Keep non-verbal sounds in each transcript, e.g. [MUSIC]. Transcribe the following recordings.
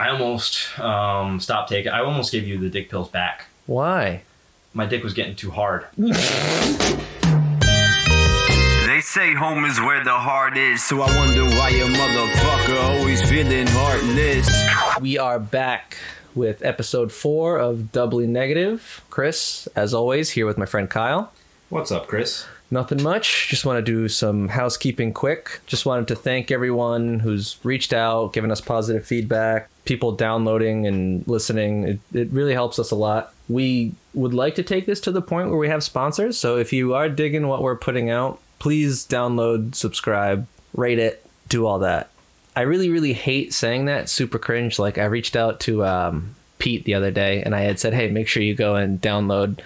I almost um, stopped taking. I almost gave you the dick pills back. Why? My dick was getting too hard. They say home is where the heart is, so I wonder why your motherfucker always feeling heartless. We are back with episode four of Doubly Negative. Chris, as always, here with my friend Kyle. What's up, Chris? Nothing much. Just want to do some housekeeping quick. Just wanted to thank everyone who's reached out, given us positive feedback, people downloading and listening. It, it really helps us a lot. We would like to take this to the point where we have sponsors. So if you are digging what we're putting out, please download, subscribe, rate it, do all that. I really, really hate saying that. Super cringe. Like I reached out to um, Pete the other day, and I had said, "Hey, make sure you go and download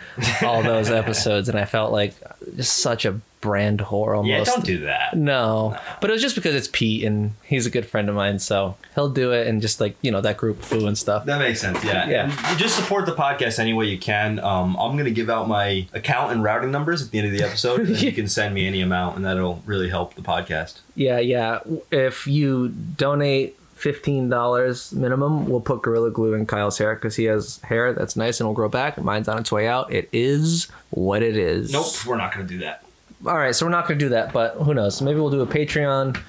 all those [LAUGHS] episodes." And I felt like just such a brand whore almost. Yeah, don't do that. No, but it was just because it's Pete, and he's a good friend of mine, so he'll do it, and just like you know that group foo and stuff. That makes sense. Yeah. Yeah. Just support the podcast any way you can. Um, I'm gonna give out my account and routing numbers at the end of the episode, and you [LAUGHS] can send me any amount, and that'll really help the podcast. Yeah, yeah. If you donate fifteen dollars minimum, we'll put Gorilla Glue in Kyle's hair because he has hair that's nice and will grow back. Mine's on its way out. It is what it is. Nope, we're not gonna do that. All right, so we're not going to do that, but who knows? Maybe we'll do a Patreon.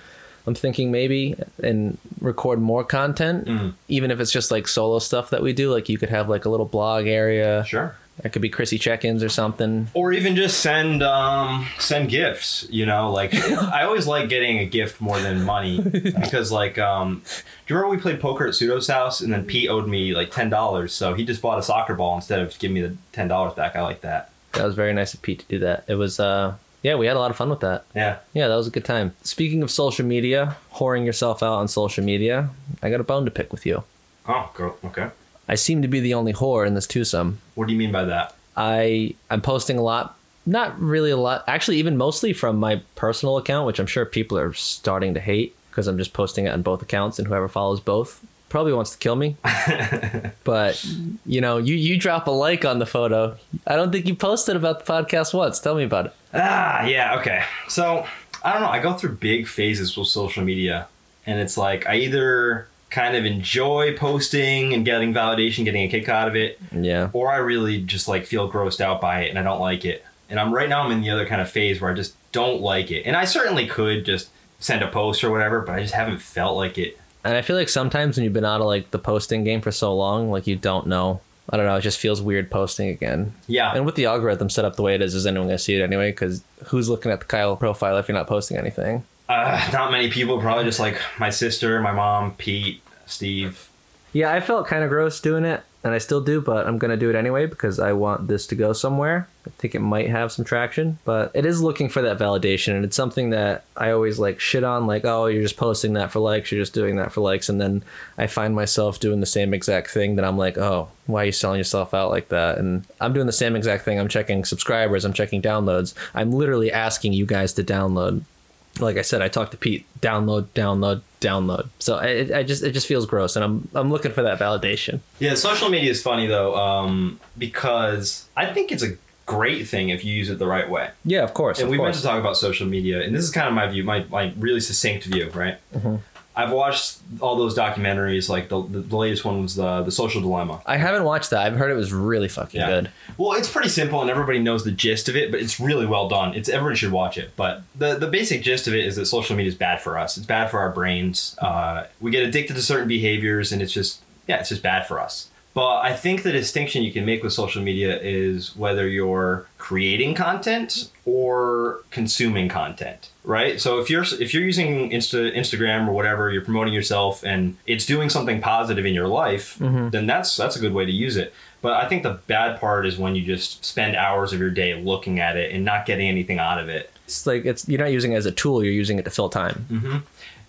I'm thinking maybe and record more content, Mm-hmm. even if it's just like solo stuff that we do. Like you could have like a little blog area. Sure. That could be Chrissy check-ins or something. Or even just send um, send gifts. You know, like I always like getting a gift more than money [LAUGHS] because, like, um, do you remember we played poker at Pseudo's house and then Pete owed me like ten dollars, so he just bought a soccer ball instead of giving me the ten dollars back. I like that. That was very nice of Pete to do that. It was, uh, yeah, we had a lot of fun with that. Yeah. Yeah, that was a good time. Speaking of social media, whoring yourself out on social media, I got a bone to pick with you. Oh, girl. Okay. I seem to be the only whore in this twosome. What do you mean by that? I I'm posting a lot, not really a lot, actually even mostly from my personal account, which I'm sure people are starting to hate because I'm just posting it on both accounts, and whoever follows both probably wants to kill me. [LAUGHS] but you know, you you drop a like on the photo. I don't think you posted about the podcast once. Tell me about it. Ah, yeah, okay. So, I don't know. I go through big phases with social media, and it's like I either kind of enjoy posting and getting validation, getting a kick out of it, Yeah. or I really just like feel grossed out by it and I don't like it. And I'm right now I'm in the other kind of phase where I just don't like it. And I certainly could just send a post or whatever, but I just haven't felt like it. And I feel like sometimes when you've been out of like the posting game for so long, like you don't know. I don't know. It just feels weird posting again. Yeah. And with the algorithm set up the way it is, is anyone gonna see it anyway? Because who's looking at the Kyle profile if you're not posting anything? Uh, not many people, probably just like my sister, my mom, Pete, Steve. Yeah, I felt kind of gross doing it, and I still do, but I'm gonna do it anyway because I want this to go somewhere. I think it might have some traction, but it is looking for that validation, and it's something that I always like shit on, like, oh, you're just posting that for likes, you're just doing that for likes, and then I find myself doing the same exact thing that I'm like, oh, why are you selling yourself out like that? And I'm doing the same exact thing. I'm checking subscribers, I'm checking downloads. I'm literally asking you guys to download like I said, I talked to Pete. Download, download, download. So I, I just it just feels gross, and I'm I'm looking for that validation. Yeah, social media is funny though, um, because I think it's a great thing if you use it the right way. Yeah, of course. And we've been to talk about social media, and this is kind of my view, my, my really succinct view, right? Mm-hmm. I've watched all those documentaries, like the, the, the latest one was the, the Social Dilemma. I haven't watched that. I've heard it was really fucking Yeah. good. Well, it's pretty simple, and everybody knows the gist of it, but it's really well done. It's everybody should watch it. But the the basic gist of it is that social media is bad for us. It's bad for our brains. Uh, we get addicted to certain behaviors, and it's just yeah, it's just bad for us. But I think the distinction you can make with social media is whether you're creating content or consuming content, right? So if you're if you're using Insta, Instagram or whatever, you're promoting yourself and it's doing something positive in your life, mm-hmm. then that's that's a good way to use it. But I think the bad part is when you just spend hours of your day looking at it and not getting anything out of it. It's like it's you're not using it as a tool. You're using it to fill time. Mm-hmm.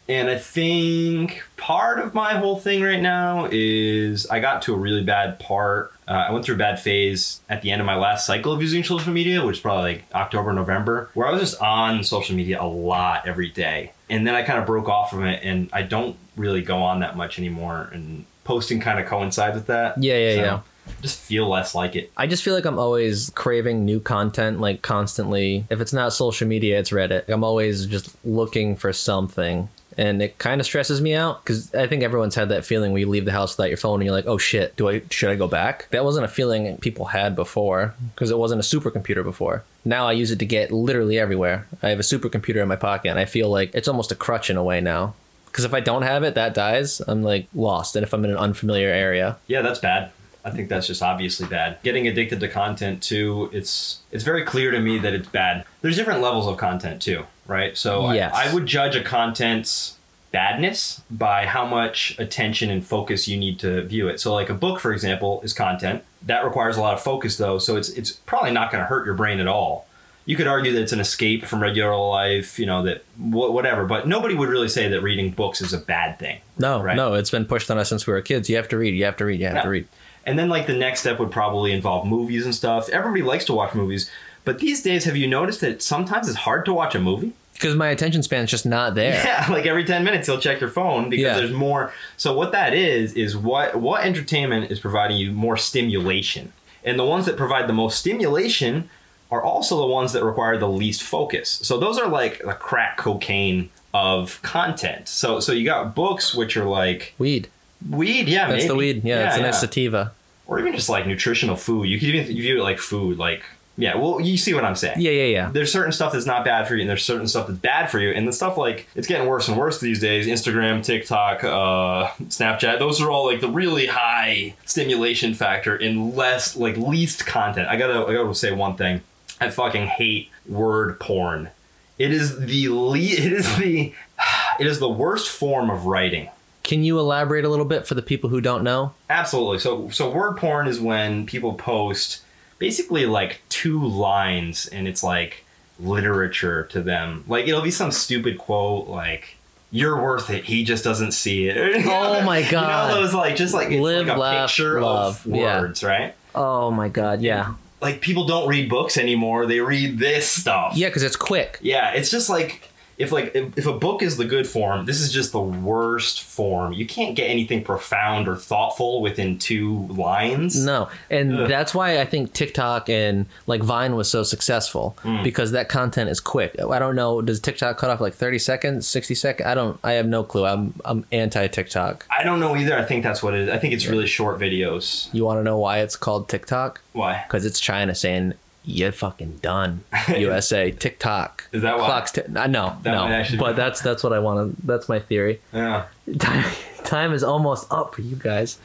And I think part of my whole thing right now is I got to a really bad part. Uh, I went through a bad phase at the end of my last cycle of using social media, which is probably like October, November, where I was just on social media a lot every day. And then I kind of broke off from it and I don't really go on that much anymore. And posting kind of coincides with that. Yeah, yeah, So, yeah. Just feel less like it. I just feel like I'm always craving new content, like constantly. If it's not social media, it's Reddit. I'm always just looking for something. And it kind of stresses me out because I think everyone's had that feeling where you leave the house without your phone and you're like, oh shit, do I should I go back? That wasn't a feeling people had before because it wasn't a supercomputer before. Now I use it to get literally everywhere. I have a supercomputer in my pocket, and I feel like it's almost a crutch in a way now. Because if I don't have it, that dies. I'm like lost, and if I'm in an unfamiliar area, Yeah, that's bad. I think that's just obviously bad. Getting addicted to content too, it's it's very clear to me that it's bad. There's different levels of content too, right? So Yes. I, I would judge a content's badness by how much attention and focus you need to view it. So like a book, for example, is content. That requires a lot of focus though, so it's it's probably not going to hurt your brain at all. You could argue that it's an escape from regular life, you know, that wh- whatever, but nobody would really say that reading books is a bad thing. no, Right. no, it's been pushed on us since we were kids. You have to read. You have to read. You have to read. And then like the next step would probably involve movies and stuff. Everybody likes to watch movies, but these days have you noticed that sometimes it's hard to watch a movie? Because my attention span's just not there. Yeah, [LAUGHS] like every 10 minutes you'll check your phone because Yeah. there's more. So what that is is what what entertainment is providing you more stimulation. And the ones that provide the most stimulation are also the ones that require the least focus. So those are like the crack cocaine of content. So so you got books which are like Weed. Weed, yeah, That's the maybe. weed. Yeah, it's a nice sativa. or even just like nutritional food. You could even view it like food. Like, yeah, well, you see what I'm saying. Yeah, yeah, yeah. There's certain stuff that's not bad for you, and there's certain stuff that's bad for you. And the stuff like it's getting worse and worse these days. Instagram, TikTok, uh, Snapchat. Those are all like the really high stimulation factor in less like least content. I gotta I gotta say one thing. I fucking hate word porn. It is the le- [LAUGHS] It is the. [SIGHS] It is the worst form of writing. Can you elaborate a little bit for the people who don't know? Absolutely. So so word porn is when people post basically like two lines and it's like literature to them. Like it'll be some stupid quote like you're worth it. He just doesn't see it. [LAUGHS] Oh my god! You know those like just like it's Live, like a laugh, picture love. of Yeah. words, right? Oh my god, yeah. Like people don't read books anymore. They read this stuff. Yeah, because it's quick. Yeah, it's just like if like if, a book is the good form, this is just the worst form. You can't get anything profound or thoughtful within two lines. No, and Ugh. that's why I think TikTok and like Vine was so successful Mm. because that content is quick. I don't know, does TikTok cut off like thirty seconds, sixty seconds? I don't. I have no clue. I'm I'm anti TikTok. I don't know either. I think that's what it is. I think it's really short videos. You want to know why it's called TikTok? Why? Because it's China saying you're fucking done. [LAUGHS] USA TikTok. Is that why? Clocks? T- uh, no, That no. actually be- But that's that's what I want to. That's my theory. Yeah. Time, [LAUGHS] time is almost up for you guys.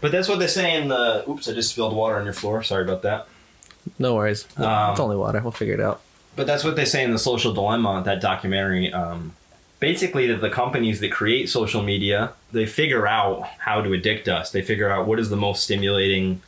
But that's what they say in the. Oops, I just spilled water on your floor. Sorry about that. No worries. Um, it's only water. We'll figure it out. But that's what they say in the Social Dilemma, that documentary. Um, basically, that the companies that create social media, they figure out how to addict us. They figure out what is the most stimulating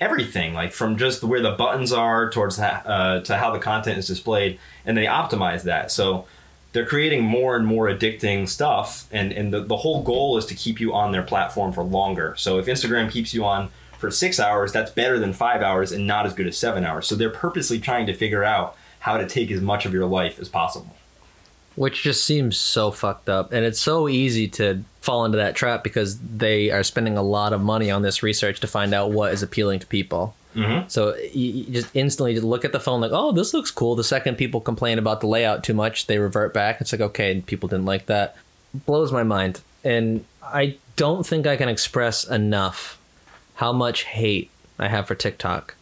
everything, like from just where the buttons are towards that, uh, to how the content is displayed, and they optimize that. So they're creating more and more addicting stuff, and, and the, the whole goal is to keep you on their platform for longer. So if Instagram keeps you on for six hours, that's better than five hours and not as good as seven hours. So they're purposely trying to figure out how to take as much of your life as possible. Which just seems so fucked up. And it's so easy to fall into that trap because they are spending a lot of money on this research to find out what is appealing to people. Mm-hmm. so you, just instantly just look at the phone like oh this looks cool. The second people complain about the layout too much they revert back. It's like okay people didn't like that. Blows my mind. And i don't think i can express enough how much hate i have for tiktok.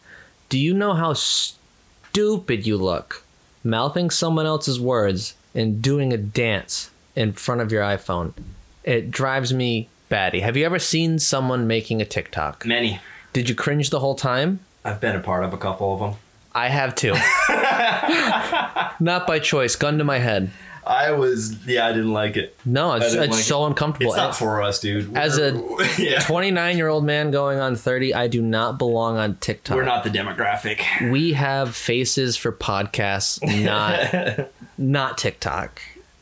Do you know how stupid you look? Mouthing someone else's words and doing a dance in front of your iPhone. It drives me batty. Have you ever seen someone making a TikTok? Many. Did you cringe the whole time? I've been a part of a couple of them. I have too. [LAUGHS] Not by choice, gun to my head. I was, yeah, I didn't like it. No, it's, it's like so it. uncomfortable. It's not for us, dude. As a [LAUGHS] yeah. 29 year old man going on 30, I do not belong on TikTok. We're not the demographic. We have faces for podcasts, not [LAUGHS] not TikTok.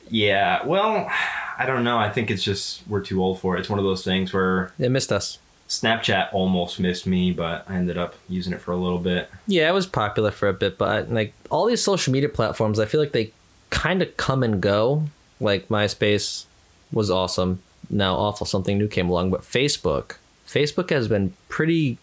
Yeah, well, I don't know. I think it's just we're too old for it. It's one of those things where It missed us. Snapchat almost missed me, but I ended up using it for a little bit. Yeah, it was popular for a bit, but like all these social media platforms, I feel like they kind of come and go. Like MySpace was awesome. Now awful something new came along, but Facebook, Facebook has been pretty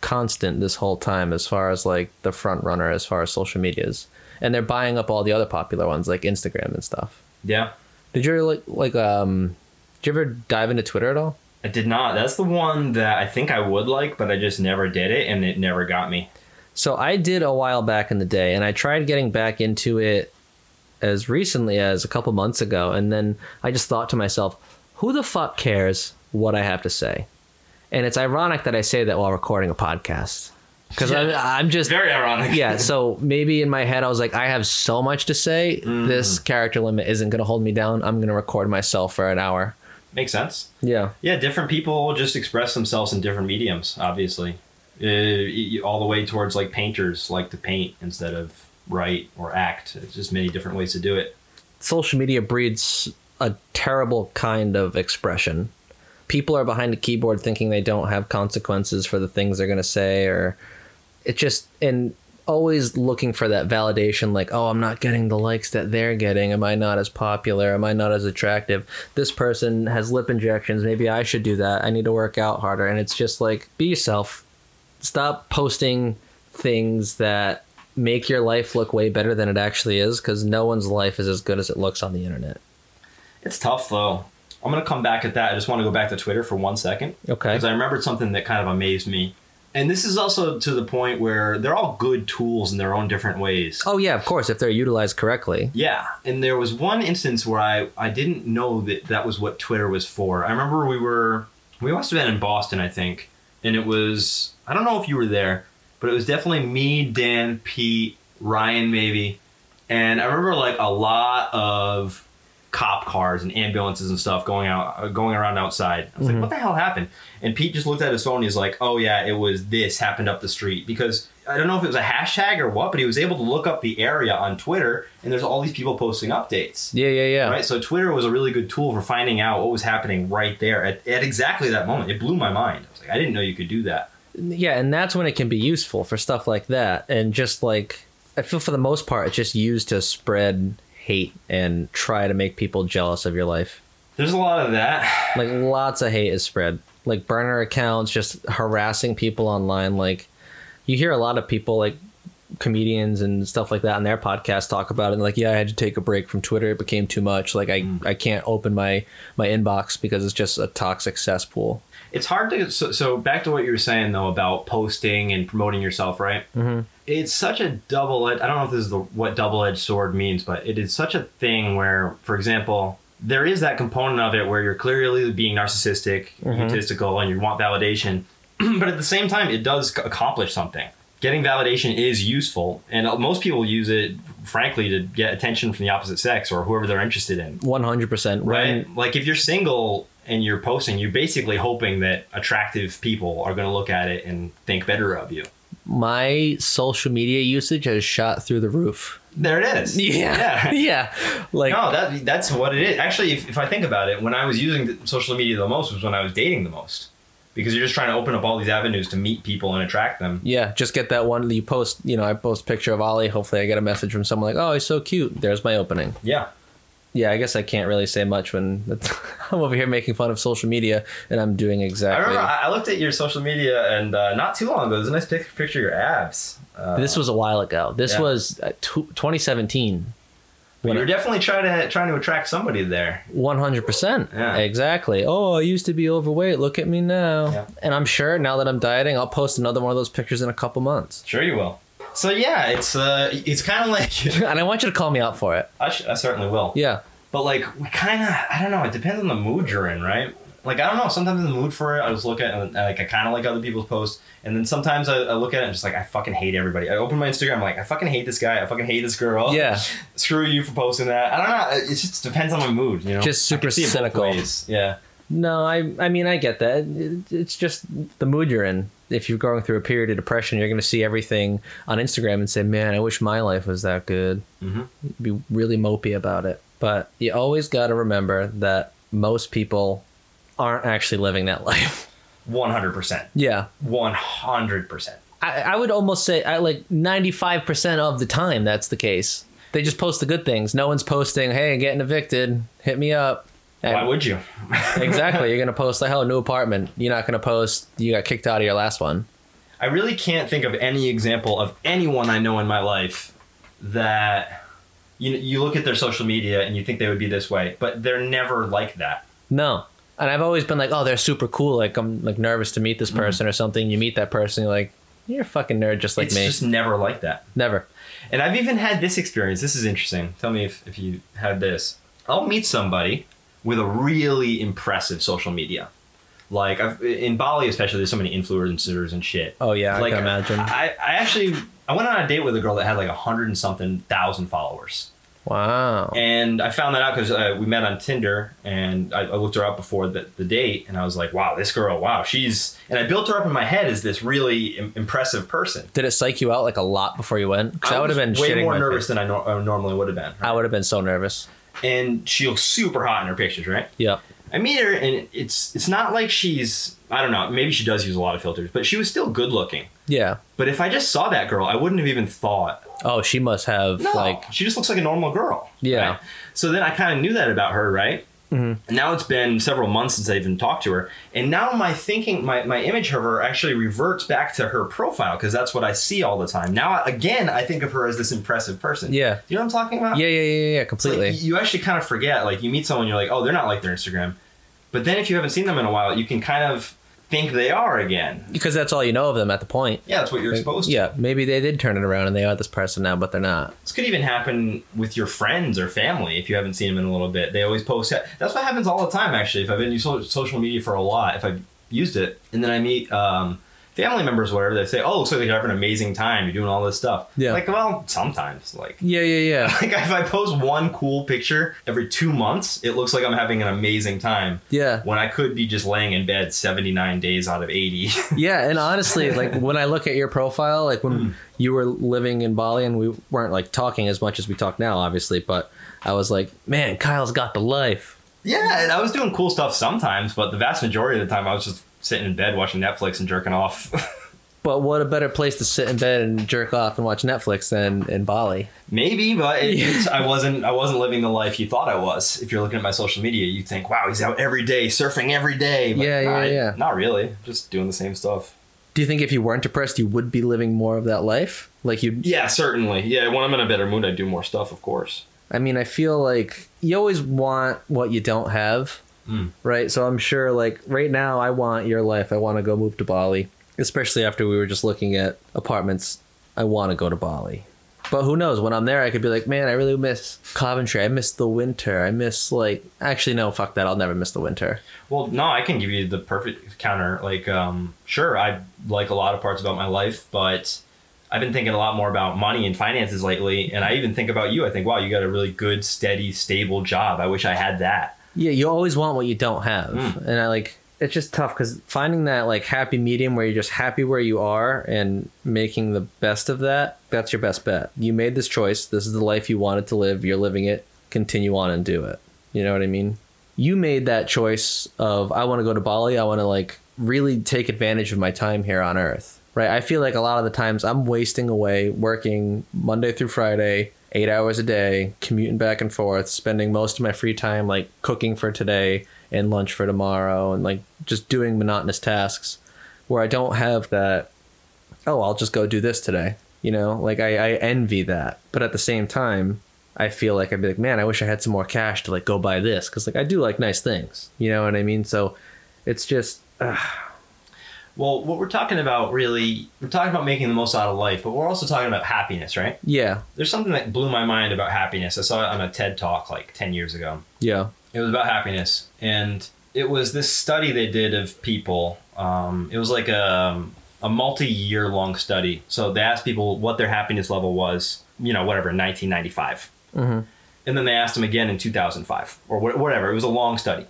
constant this whole time as far as like the front runner as far as social medias. And they're buying up all the other popular ones like Instagram and stuff. Yeah. Did you ever like like um? Did you ever dive into Twitter at all? I did not. That's the one that I think I would like, but I just never did it, and it never got me. So I did a while back in the day, and I tried getting back into it as recently as a couple months ago, and then I just thought to myself, who the fuck cares what I have to say? And it's ironic that I say that while recording a podcast because Yeah. I'm, I'm just Very ironic. yeah. So maybe in my head I was like, I have so much to say. This character limit isn't going to hold me down. I'm going to record myself for an hour. Makes sense. Yeah. Yeah, different people just express themselves in different mediums, obviously. Uh, all the way towards like painters like to paint instead of write or act. It's just many different ways to do it. social media breeds a terrible kind of expression. People are behind a keyboard thinking they don't have consequences for the things they're going to say, or it just, and always looking for that validation like, oh, I'm not getting the likes that they're getting. Am I not as popular? Am I not as attractive? This person has lip injections. Maybe I should do that. I need to work out harder. And it's just like, be yourself. Stop posting things that make your life look way better than it actually is because no one's life is as good as it looks on the internet. It's tough though. I'm gonna come back at that. I just want to go back to Twitter for one second. Okay. Because I remembered something that kind of amazed me. And this is also to the point where they're all good tools in their own different ways. Oh yeah, of course, if they're utilized correctly. Yeah, and there was one instance where I, I didn't know that that was what Twitter was for. I remember we were we must have been in Boston, I think, and it was I don't know if you were there, but it was definitely me, Dan, Pete, Ryan, maybe, and I remember like a lot of cop cars and ambulances and stuff going out uh, going around outside. I was like, what the hell happened? And Pete just looked at his phone. And he's like, oh yeah, it was this happened up the street because I don't know if it was a hashtag or what, but he was able to look up the area on Twitter, and there's all these people posting updates. Yeah, yeah, yeah. Right, so Twitter was a really good tool for finding out what was happening right there at, at exactly that moment. It blew my mind. I was like, I didn't know you could do that. Yeah, and that's when it can be useful for stuff like that. And just like I feel for the most part, it's just used to spread hate and try to make people jealous of your life. There's a lot of that. Like lots of hate is spread. Like burner accounts, just harassing people online. Like you hear a lot of people like comedians and stuff like that on their podcast talk about it and like yeah i had to take a break from twitter it became too much like i mm. i can't open my my inbox because it's just a toxic cesspool It's hard to so, so back to what you were saying though about posting and promoting yourself, right? Mm-hmm. It's such a double edged. I don't know if this is the what double edged sword means, but it is such a thing where, for example, there is that component of it where you're clearly being narcissistic, egotistical, and you want validation, [CLEARS THROAT] but at the same time, it does accomplish something. Getting validation is useful, and uh, most people use it, frankly, to get attention from the opposite sex or whoever they're interested in. 100% Right? Like if you're single and you're posting, you're basically hoping that attractive people are going to look at it and think better of you. my social media usage has shot through the roof There it is. [LAUGHS] yeah yeah like No, that that's what it is. Actually, if, if I think about it, when I was using the social media the most was when I was dating the most, because you're just trying to open up all these avenues to meet people and attract them. yeah just get that one you post you know i post a picture of ollie hopefully i get a message from someone like oh he's so cute there's my opening Yeah. Yeah i guess i can't really say much when [LAUGHS] i'm over here making fun of social media and i'm doing exactly. I remember I looked at your social media and uh, not too long ago. There's a nice pic- picture of your abs. Uh, this was a while ago this Yeah. was uh, tw 2017 but you're definitely trying to trying to attract somebody there. 100% Yeah. exactly oh i used to be overweight look at me now Yeah. and i'm sure now that i'm dieting i'll post another one of those pictures in a couple months Sure, you will. So yeah, it's uh, it's kind of like [LAUGHS] and i want you to call me out for it I, sh- I certainly will. yeah But like we kind of I don't know. It depends on the mood you're in, right? Like I don't know. Sometimes in the mood for it, I just look at it and like I kind of like other people's posts, and then sometimes I, I look at it and just like I fucking hate everybody. I open my Instagram, I'm like I fucking hate this guy. I fucking hate this girl. Yeah. [LAUGHS] Screw you for posting that. I don't know. It just depends on my mood. You know. Just super see it both cynical. Yeah. No, I I mean I get that. It's just the mood you're in. If you're going through a period of depression, you're going to see everything on Instagram and say, "Man, I wish my life was that good." Mhm. Be really mopey about it. But you always got to remember that most people aren't actually living that [LAUGHS] life. One hundred percent. yeah. One hundred percent. I, I would almost say I like 95% of the time that's the case. They just post the good things. No one's posting, "Hey, I'm getting evicted. Hit me up." And- Why would you? [LAUGHS] exactly. You're gonna post like, "Oh, new apartment." You're not gonna post. You got kicked out of your last one. I really can't think of any example of anyone I know in my life that you you look at their social media and you think they would be this way, but they're never like that. No. And I've always been like, oh, they're super cool. Like I'm like nervous to meet this mm-hmm. person or something. You meet that person, you're like, you're a fucking nerd just like it's me. It's just never like that. Never. And I've even had this experience. This is interesting. Tell me if, if you had this. I'll meet somebody with a really impressive social media. Like I've, in Bali, especially, there's so many influencers and shit. Oh yeah, I like can imagine. I, I actually I went on a date with a girl that had like a hundred and something thousand followers, wow. and I found that out because uh, we met on Tinder, and I, I looked her up before the, the date, and I was like, wow, this girl, wow, she's, and I built her up in my head as this really Im- impressive person. Did it psych you out like a lot before you went? Because I, would have been way more nervous than I, nor- I normally would have been. I would have been so nervous. And she looks super hot in her pictures, right? Yep. I meet her, and it's it's not like she's I don't know, maybe she does use a lot of filters, but she was still good looking. Yeah. But if I just saw that girl, I wouldn't have even thought. Oh, she must have No, like she just looks like a normal girl. Yeah. right? So then I kind of knew that about her, right? Mhm. Now it's been several months since I even talked to her, and now my thinking, my, my image of her actually reverts back to her profile because that's what I see all the time. Now again, I think of her as this impressive person. Yeah. you know what I'm talking about? Yeah, yeah, yeah, yeah, It's like completely. you actually kind of forget. Like you meet someone, you're like, oh, they're not like their Instagram. But then if you haven't seen them in a while, you can kind of think they are again. because that's all you know of them at the point. Yeah, that's what you're exposed to. Yeah, maybe they did turn it around and they are this person now, but they're not. This could even happen with your friends or family if you haven't seen them in a little bit. They always post. That's what happens all the time, actually. If I've been using social media for a lot, if I've used it, and then I meet um, family members, whatever, they say, "Oh, looks like you're having an amazing time. You're doing all this stuff." Yeah. Like, well, sometimes, like. Yeah, yeah, yeah. [LAUGHS] Like if I post one cool picture every two months, it looks like I'm having an amazing time. Yeah. When I could be just laying in bed 79 days out of 80. [LAUGHS] Yeah, and honestly, like when I look at your profile, like when Hmm. you were living in Bali and we weren't like talking as much as we talk now, obviously, but I was like, man, Kyle's got the life. yeah, and I was doing cool stuff sometimes, but the vast majority of the time I was just sitting in bed watching Netflix and jerking off. [LAUGHS] But what a better place to sit in bed and jerk off and watch Netflix than in Bali. Maybe, but it, [LAUGHS] it's, I wasn't. I wasn't living the life you thought I was. If you're looking at my social media, you think, "Wow, he's out every day, surfing every day." But Yeah, yeah, not, yeah. Not really. Just doing the same stuff. Do you think if you weren't depressed, you would be living more of that life? Like you, Yeah, certainly. Yeah, when I'm in a better mood, I do more stuff, of course. I mean, I feel like you always want what you don't have, Mm. right? So I'm sure, like right now, I want your life. I want to go move to Bali, especially after we were just looking at apartments. I want to go to Bali, but who knows? When I'm there, I could be like, man, I really miss Coventry. I miss the winter. I miss like, actually, no, fuck that. I'll never miss the winter. Well, no, I can give you the perfect counter. Like, um, sure, I like a lot of parts about my life, but I've been thinking a lot more about money and finances lately. And I even think about you. I think, wow, you got a really good, steady, stable job. I wish I had that. Yeah, you always want what you don't have, Mm. and I like it's just tough because finding that like happy medium where you're just happy where you are and making the best of that. That's your best bet. You made this choice. This is the life you wanted to live. You're living it. Continue on and do it. You know what I mean? You made that choice of I want to go to Bali. I want to like really take advantage of my time here on Earth. Right? I feel like a lot of the times I'm wasting away working Monday through Friday, eight hours a day, commuting back and forth, spending most of my free time like cooking for today and lunch for tomorrow, and like just doing monotonous tasks where I don't have that. Oh, I'll just go do this today. You know, like I, I envy that, but at the same time, I feel like I'd be like, man, I wish I had some more cash to like go buy this because like I do like nice things. You know what I mean? So it's just uh, Well, what we're talking about really, we're talking about making the most out of life, but we're also talking about happiness, right? yeah, There's something that blew my mind about happiness. I saw it on a TED talk like 10 years ago. yeah, It was about happiness, and it was this study they did of people. Um, it was like a a multi-year long study. So they asked people what their happiness level was, you know, whatever, in 1995, Mhm. and then they asked them again in 2005 or wha- whatever. It was a long study.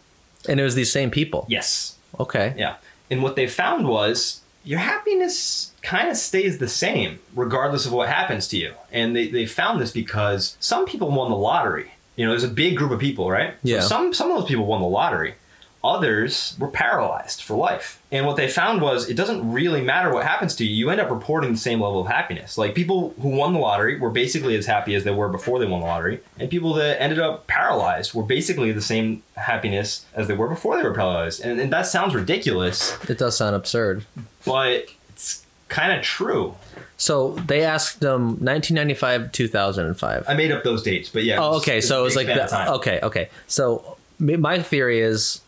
and it was these same people. Yes, Okay. yeah. And what they found was your happiness kind of stays the same regardless of what happens to you. And they, they found this because some people won the lottery. You know, there's a big group of people, right? Yeah. So some some of those people won the lottery. Others were paralyzed for life. And what they found was it doesn't really matter what happens to you. You end up reporting the same level of happiness. Like people who won the lottery were basically as happy as they were before they won the lottery. And people that ended up paralyzed were basically the same happiness as they were before they were paralyzed. And, and that sounds ridiculous, It does sound absurd. but it's kind of true. So they asked them 1995, 2005. I made up those dates, but yeah. Oh, okay. was So it was like the, okay, okay. So my theory is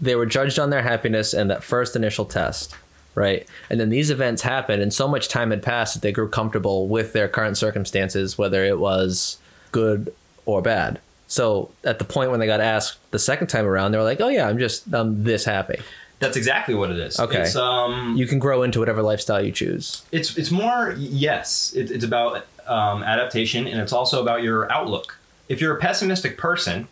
they were judged on their happiness and that first initial test, right? And then these events happened, and so much time had passed that they grew comfortable with their current circumstances, whether it was good or bad. So at the point when they got asked the second time around, they were like, "Oh yeah, I'm just I'm this happy." That's exactly what it is. Okay. It's, um, You can grow into whatever lifestyle you choose. it's it's more yes. It, it's about um, adaptation, and it's also about your outlook. If you're a pessimistic person,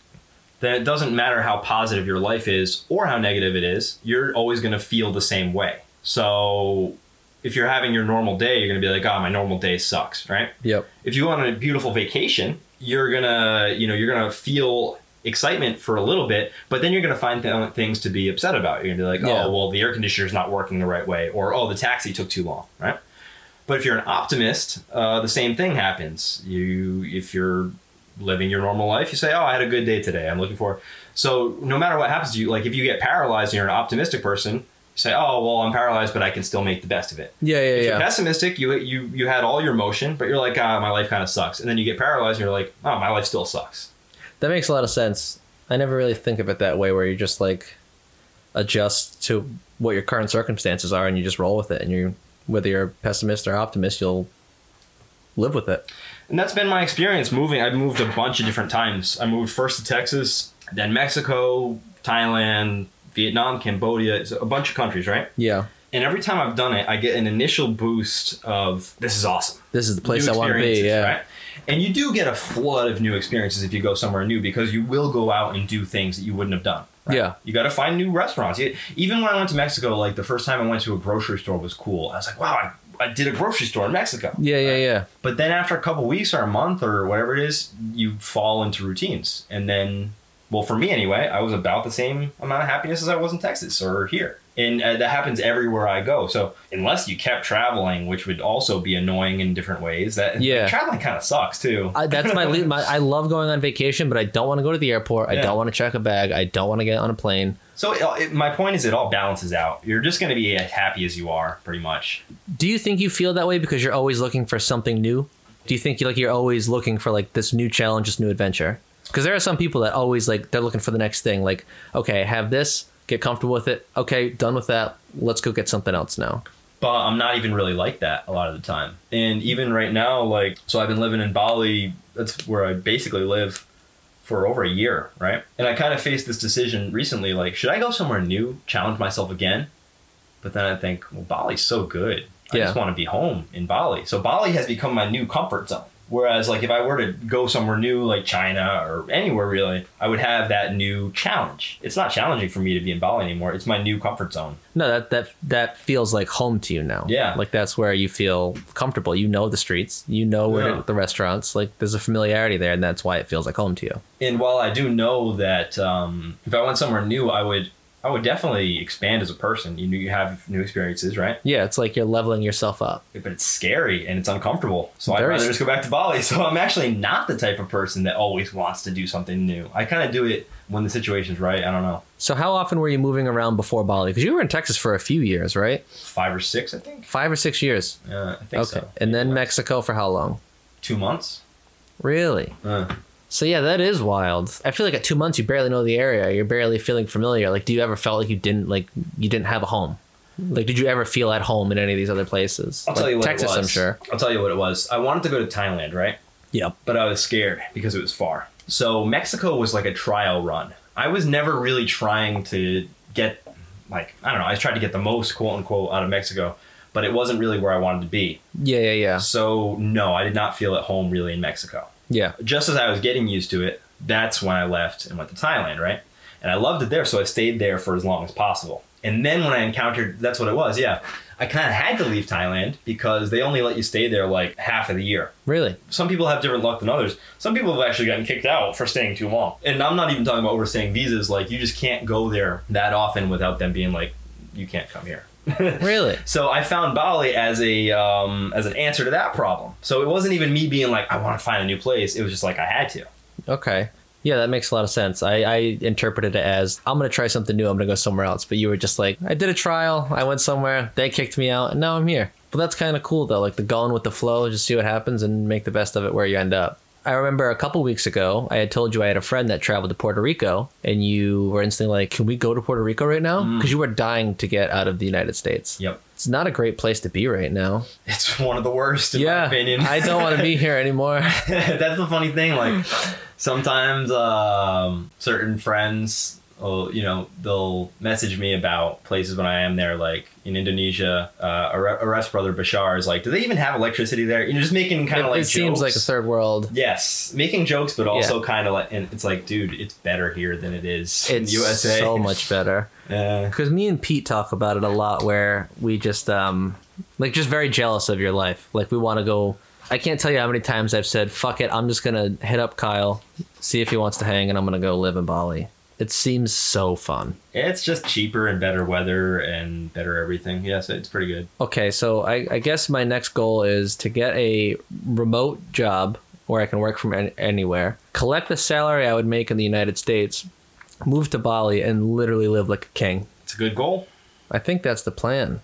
then it doesn't matter how positive your life is or how negative it is. You're always going to feel the same way. So if you're having your normal day, you're going to be like, "Oh, my normal day sucks," right? Yep. if you go on a beautiful vacation, you're gonna, you know, you're gonna feel excitement for a little bit, but then you're gonna find th- things to be upset about. You're gonna be like, Yeah. oh, well, the air conditioner's not working the right way, or oh, the taxi took too long, right? But if you're an optimist, uh, the same thing happens. You, if you're living your normal life, you say, oh, I had a good day today. I'm looking for. So no matter what happens to you, like if you get paralyzed and you're an optimistic person, you say, oh, well, I'm paralyzed, but I can still make the best of it Yeah, yeah, if you're pessimistic, you you you had all your motion, but you're like, ah, my life kind of sucks, and then you get paralyzed, and you're like, oh, my life still sucks. That makes a lot of sense. I never really think of it that way, where you just like adjust to what your current circumstances are, and you just roll with it. And you, whether you're a pessimist or optimist, you'll live with it. And that's been my experience moving. I've moved a bunch of different times. I moved first to Texas, then Mexico, Thailand, Vietnam, Cambodia, it's a bunch of countries, right? Yeah, And every time I've done it, I get an initial boost of this is awesome. this is the place new I want to be. Yeah, right? And you do get a flood of new experiences if you go somewhere new because you will go out and do things that you wouldn't have done. right? Yeah. You got to find new restaurants. Even when I went to Mexico, like the first time I went to a grocery store was cool. I was like, wow, I, I did a grocery store in Mexico. yeah, yeah, yeah. But then after a couple weeks or a month or whatever it is, you fall into routines. And then, well, for me anyway, I was about the same amount of happiness as I was in Texas or here. And uh, that happens everywhere I go. So unless you kept traveling, which would also be annoying in different ways, that Yeah. traveling kind of sucks too. I, that's my, le- my. I love going on vacation, but I don't want to go to the airport. I don't want to check a bag. I don't want to get on a plane. So it, it, my point is, it all balances out. You're just going to be as happy as you are, pretty much. Do you think you feel that way because you're always looking for something new? Do you think you like you're always looking for like this new challenge, this new adventure? Because there are some people that always like they're looking for the next thing. Like, okay, I have this, get comfortable with it. Okay, done with that. Let's go get something else now. but I'm not even really like that a lot of the time. And even right now, like, so I've been living in Bali. That's where I basically live for over a year, right? And I kind of faced this decision recently, like, should I go somewhere new, challenge myself again? But then I think, well, Bali's so good. I Yeah. just want to be home in Bali. So Bali has become my new comfort zone. Whereas, like, if I were to go somewhere new, like China or anywhere really, I would have that new challenge. It's not challenging for me to be in Bali anymore. It's my new comfort zone. No, that that that feels like home to you now. Yeah. like that's where you feel comfortable. You know the streets. You know where Yeah. the restaurants. Like there's a familiarity there, and that's why it feels like home to you. and while I do know that um, if I went somewhere new, I would I would definitely expand as a person. You know, you have new experiences, right? Yeah, it's like you're leveling yourself up. But it's scary and it's uncomfortable. So I'd rather just go back to Bali. [LAUGHS] So I'm actually not the type of person that always wants to do something new. I kind of do it when the situation's right. I don't know, So how often were you moving around before Bali? Because you were in Texas for a few years, right? five or six, I think. Five or six years. Yeah, I think Okay, so. and then. Mexico for how long? two months. Really? Uh, So yeah, that is wild. I feel like at two months you barely know the area. You're barely feeling familiar. Like, do you ever felt like you didn't like you didn't have a home? Like, did you ever feel at home in any of these other places? I'll Like tell you what Texas, it was. I'm sure. I'll tell you what it was. I wanted to go to Thailand, right? Yeah. but I was scared because it was far. So Mexico was like a trial run. I was never really trying to get like I don't know. I tried to get the most quote unquote out of Mexico, but it wasn't really where I wanted to be. Yeah, yeah, yeah, So no, I did not feel at home really in Mexico. Yeah. Just as I was getting used to it, that's when I left and went to Thailand, right? And I loved it there, so I stayed there for as long as possible. And then when I encountered, that's what it was, yeah. I kind of had to leave Thailand because they only let you stay there like half of the year Really? some people have different luck than others. Some people have actually gotten kicked out for staying too long. And I'm not even talking about overstaying visas. Like you just can't go there that often without them being like, you can't come here. [LAUGHS] Really? so I found Bali as a um, as an answer to that problem. So it wasn't even me being like, I want to find a new place. It was just like I had to. Okay. Yeah, that makes a lot of sense. I, I interpreted it as I'm gonna try something new. I'm gonna go somewhere else. But you were just like, I did a trial. I went somewhere. They kicked me out, and now I'm here. But that's kind of cool though, like the going with the flow, just see what happens and make the best of it where you end up. I remember a couple weeks ago, I had told you I had a friend that traveled to Puerto Rico, and you were instantly like, "Can we go to Puerto Rico right now?" Because you were dying to get out of the United States. Yep. It's not a great place to be right now. It's one of the worst in my opinion. I don't want to be here anymore. [LAUGHS] That's the funny thing. Like sometimes um, certain friends, will, you know, they'll message me about places when I am there. Like in Indonesia, uh, Aref's brother Bashar is like, "Do they even have electricity there?" You know, just making kind of like it seems like a third world. Yes, making jokes, but also kind of like, and it's like, dude, it's better here than it is in It's the USA. so much [LAUGHS] better. Yeah. because me and Pete talk about it a lot where we just um like just very jealous of your life like we want to go I can't tell you how many times I've said fuck it I'm just gonna hit up Kyle see if he wants to hang and I'm gonna go live in Bali it seems so fun It's just cheaper and better weather and better everything. Yes, it's pretty good. okay so I, I guess my next goal is to get a remote job where I can work from an- anywhere collect the salary I would make in the United States move to Bali and literally live like a king It's a good goal. I think that's the plan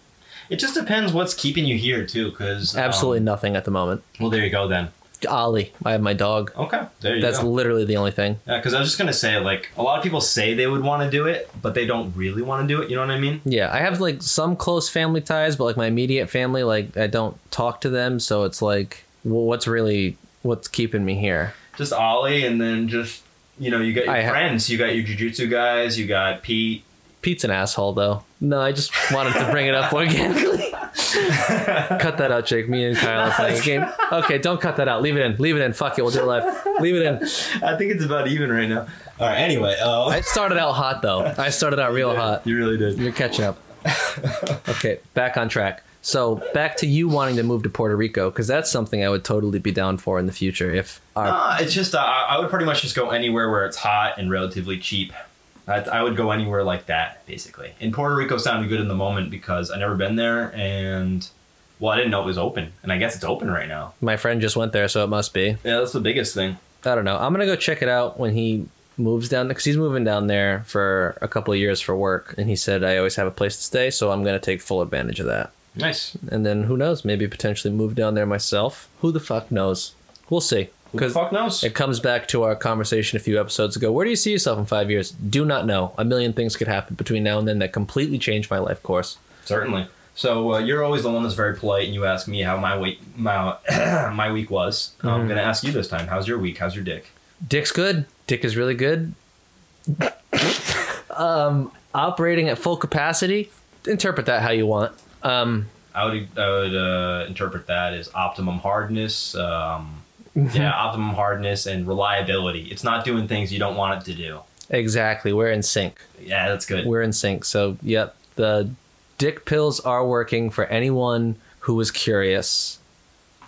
It just depends what's keeping you here too, because um, absolutely nothing at the moment well, there you go then. Ollie I have my dog Okay, there you go That's go. literally the only thing. Yeah, because I was just gonna say, like, a lot of people say they would want to do it, but they don't really want to do it. You know what I mean? Yeah, I have like some close family ties, but like my immediate family, like I don't talk to them, so it's like, well, what's really what's keeping me here? Just Ollie, and then just you know, you got your I ha- friends, you got your jujitsu guys, you got Pete. Pete's an asshole, though. No, I just wanted to bring it up [LAUGHS] organically. [LAUGHS] cut that out, Jake. Me and Kyle are playing a game. Okay, don't cut that out. Leave it in. Leave it in. Fuck it. We'll do it live. Leave it in. I think it's about even right now. All right. Anyway, uh, I started out hot though. I started out real hot. You really did. You're catching up. okay, back on track. So back to you wanting to move to Puerto Rico because that's something I would totally be down for in the future if our Uh, it's just uh, I I would pretty much just go anywhere where it's hot and relatively cheap. I, I would go anywhere like that, basically. And Puerto Rico sounded good in the moment because I never been there, and well, I didn't know it was open, and I guess it's open right now. My friend just went there, so it must be. Yeah, that's the biggest thing. I don't know. I'm gonna go check it out when he moves down because he's moving down there for a couple of years for work, and he said I always have a place to stay, so I'm gonna take full advantage of that. Nice. And then who knows? Maybe potentially move down there myself. Who the fuck knows? We'll see. Because fuck knows? it comes back to our conversation a few episodes ago. Where do you see yourself in five years? Do not know. A million things could happen between now and then that completely change my life course. Certainly. So uh, you're always the one that's very polite, and you ask me how my week my [CLEARS THROAT] my week was. I'm gonna ask you this time. How's your week? How's your dick? Dick's good. Dick is really good. [COUGHS] um, operating at full capacity. Interpret that how you want. Um, I would I would uh, interpret that as optimum hardness. Um, yeah, optimum hardness and reliability. It's not doing things you don't want it to do. exactly. We're in sync. Yeah, that's good. We're in sync. So, yep, the dick pills are working for anyone who was curious.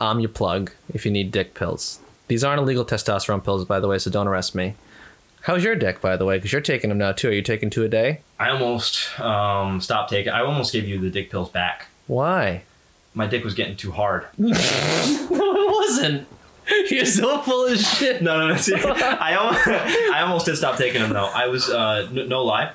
I'm your plug if you need dick pills. These aren't illegal testosterone pills, by the way, so don't arrest me. How's your dick, by the way? Because you're taking them now too. Are you taking two a day? I almost um, stopped taking. I almost gave you the dick pills back. Why? My dick was getting too hard. No, [LAUGHS] it wasn't. You're so full of shit. No, no, no. see, [LAUGHS] I almost, I almost did stop taking them though. I was uh, n- no lie.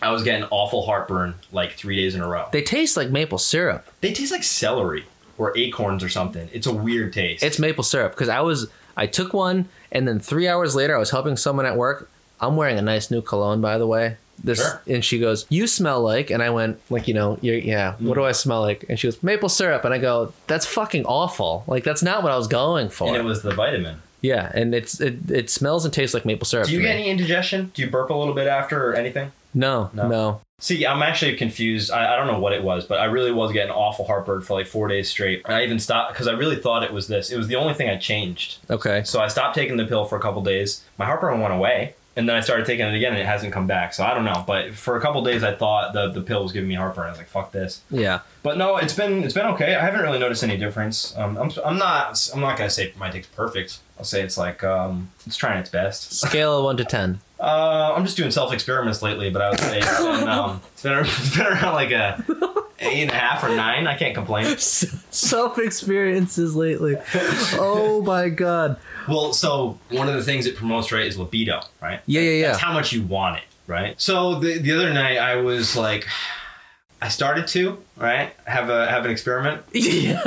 I was getting awful heartburn like three days in a row. They taste like maple syrup. They taste like celery or acorns or something. It's a weird taste. It's maple syrup because I was I took one and then three hours later I was helping someone at work. I'm wearing a nice new cologne by the way. This Sure. and she goes, "You smell like," and I went like, you know, yeah. What mm-hmm. do I smell like? And she goes, "Maple syrup," and I go, "That's fucking awful. Like that's not what I was going for." and it was the vitamin. yeah, and it's it, it smells and tastes like maple syrup. Do you get me. any indigestion? Do you burp a little bit after or anything? No, No. no, See, I'm actually confused. I, I don't know what it was, but I really was getting awful heartburn for like four days straight. And I even stopped because I really thought it was this. It was the only thing I changed. Okay. So I stopped taking the pill for a couple days. My heartburn went away, and then I started taking it again, and it hasn't come back. So I don't know. But for a couple days, I thought the the pill was giving me heartburn. I was like, "Fuck this." Yeah. But no, it's been it's been okay. I haven't really noticed any difference. Um, I'm I'm not I'm not gonna say my dick's perfect. I'll say it's like um, it's trying its best. [LAUGHS] Scale of one to ten. Uh, I'm just doing self experiments lately, but I would say it's been, um, it's been, [LAUGHS] it's been around like a eight and a half or nine. I can't complain. [LAUGHS] Self experiences lately. Oh [LAUGHS] my god. Well, so one of the things it promotes, right, is libido, right? Yeah, yeah, yeah. That's how much you want it, right? So the the other night I was like, I started to right have a have an experiment. [LAUGHS] yeah.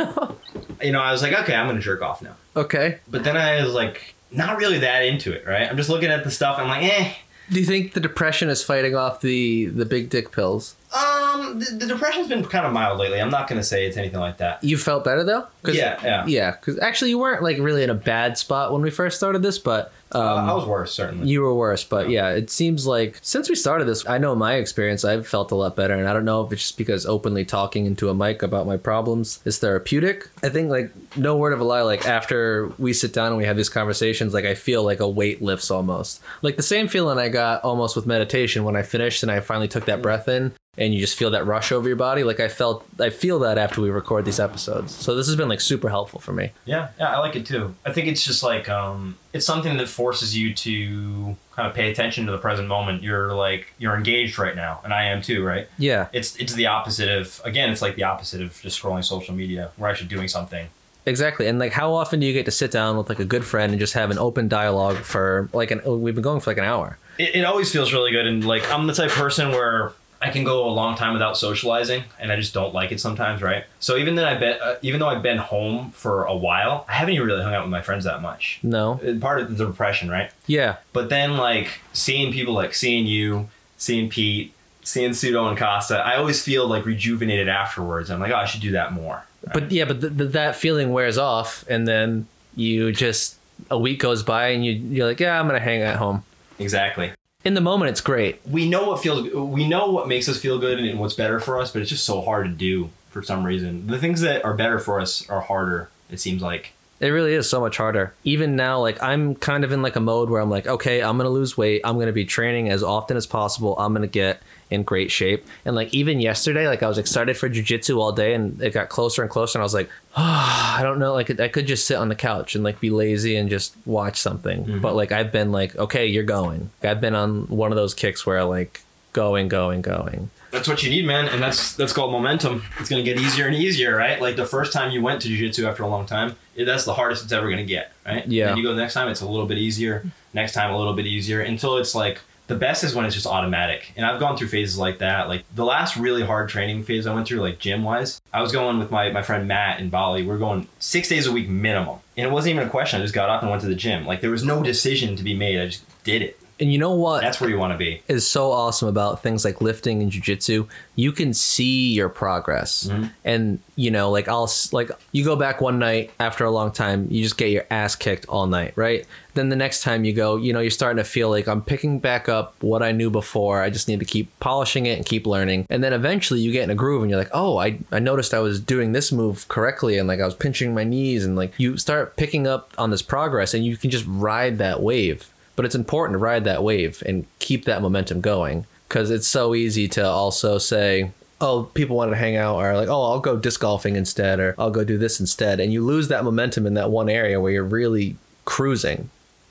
You know, I was like, okay, I'm gonna jerk off now. Okay. But then I was like, not really that into it, right? I'm just looking at the stuff. I'm like, eh. Do you think the depression is fighting off the the big dick pills? Um, the, the depression's been kind of mild lately. I'm not gonna say it's anything like that. You felt better though? 'Cause- Yeah, yeah. Yeah, because actually you weren't like really in a bad spot when we first started this, but um, uh, I was worse, certainly. you were worse. But yeah, it seems like since we started this, I know my experience, I've felt a lot better, and I don't know if it's just because openly talking into a mic about my problems is therapeutic. I think like no word of a lie, like after we sit down and we have these conversations, like I feel like a weight lifts almost, like the same feeling I got almost with meditation when I finished and I finally took that breath in. And you just feel that rush over your body, like I felt. I feel that after we record these episodes. So this has been like super helpful for me. Yeah, yeah, I like it too. I think it's just like um, it's something that forces you to kind of pay attention to the present moment. You're like you're engaged right now, and I am too, right? Yeah, It's it's the opposite of again, it's like the opposite of just scrolling social media. We're actually doing something. Exactly. And like how often do you get to sit down with like a good friend and just have an open dialogue for like an we've been going for like an hour. It, it always feels really good, and like I'm the type of person where I can go a long time without socializing, and I just don't like it sometimes, right? So even then, I bet uh, even though I've been home for a while, I haven't even really hung out with my friends that much. No. Uh, Part of the depression, right? Yeah. But then like seeing people like seeing you, seeing Pete, seeing Pseudo and Costa, I always feel like rejuvenated afterwards. I'm like, oh, I should do that more. But yeah, but th- th- that feeling wears off and then you just a week goes by and you you're like, yeah, I'm going to hang at home. Exactly. In the moment it's great. We know what feels. We know what makes us feel good and what's better for us, but it's just so hard to do for some reason. The things that are better for us are harder. It seems like. It really is so much harder. Even now, like I'm kind of in like a mode where I'm like, okay, I'm gonna lose weight. I'm gonna be training as often as possible. I'm gonna get in great shape. And like even yesterday, like I was excited for jujitsu all day, and it got closer and closer, and I was like, oh, [SIGHS] I don't know, like I could just sit on the couch and like be lazy and just watch something. Mm-hmm. But like I've been like, okay, you're going. I've been on one of those kicks where like going, going, going. That's what you need, man, and that's that's called momentum. It's gonna get easier and easier, right? Like the first time you went to jiu-jitsu after a long time, that's the hardest it's ever gonna get, right? Yeah. And you go the next time, it's a little bit easier. Next time, a little bit easier until it's like the best is when it's just automatic. And I've gone through phases like that. Like the last really hard training phase I went through, like gym wise, I was going with my my friend Matt in Bali. We are going six days a week minimum, and it wasn't even a question. I just got up and went to the gym. Like there was no decision to be made. I just did it. And you know what? That's where you want to be. is so awesome about things like lifting and jujitsu. You can see your progress, mm-hmm. and you know, like I'll like you go back one night after a long time, you just get your ass kicked all night, right? Then the next time you go, you know, you're starting to feel like I'm picking back up what I knew before. I just need to keep polishing it and keep learning, and then eventually you get in a groove, and you're like, oh, I I noticed I was doing this move correctly, and like I was pinching my knees, and like you start picking up on this progress, and you can just ride that wave but it's important to ride that wave and keep that momentum going because it's so easy to also say oh people want to hang out or like oh i'll go disc golfing instead or i'll go do this instead and you lose that momentum in that one area where you're really cruising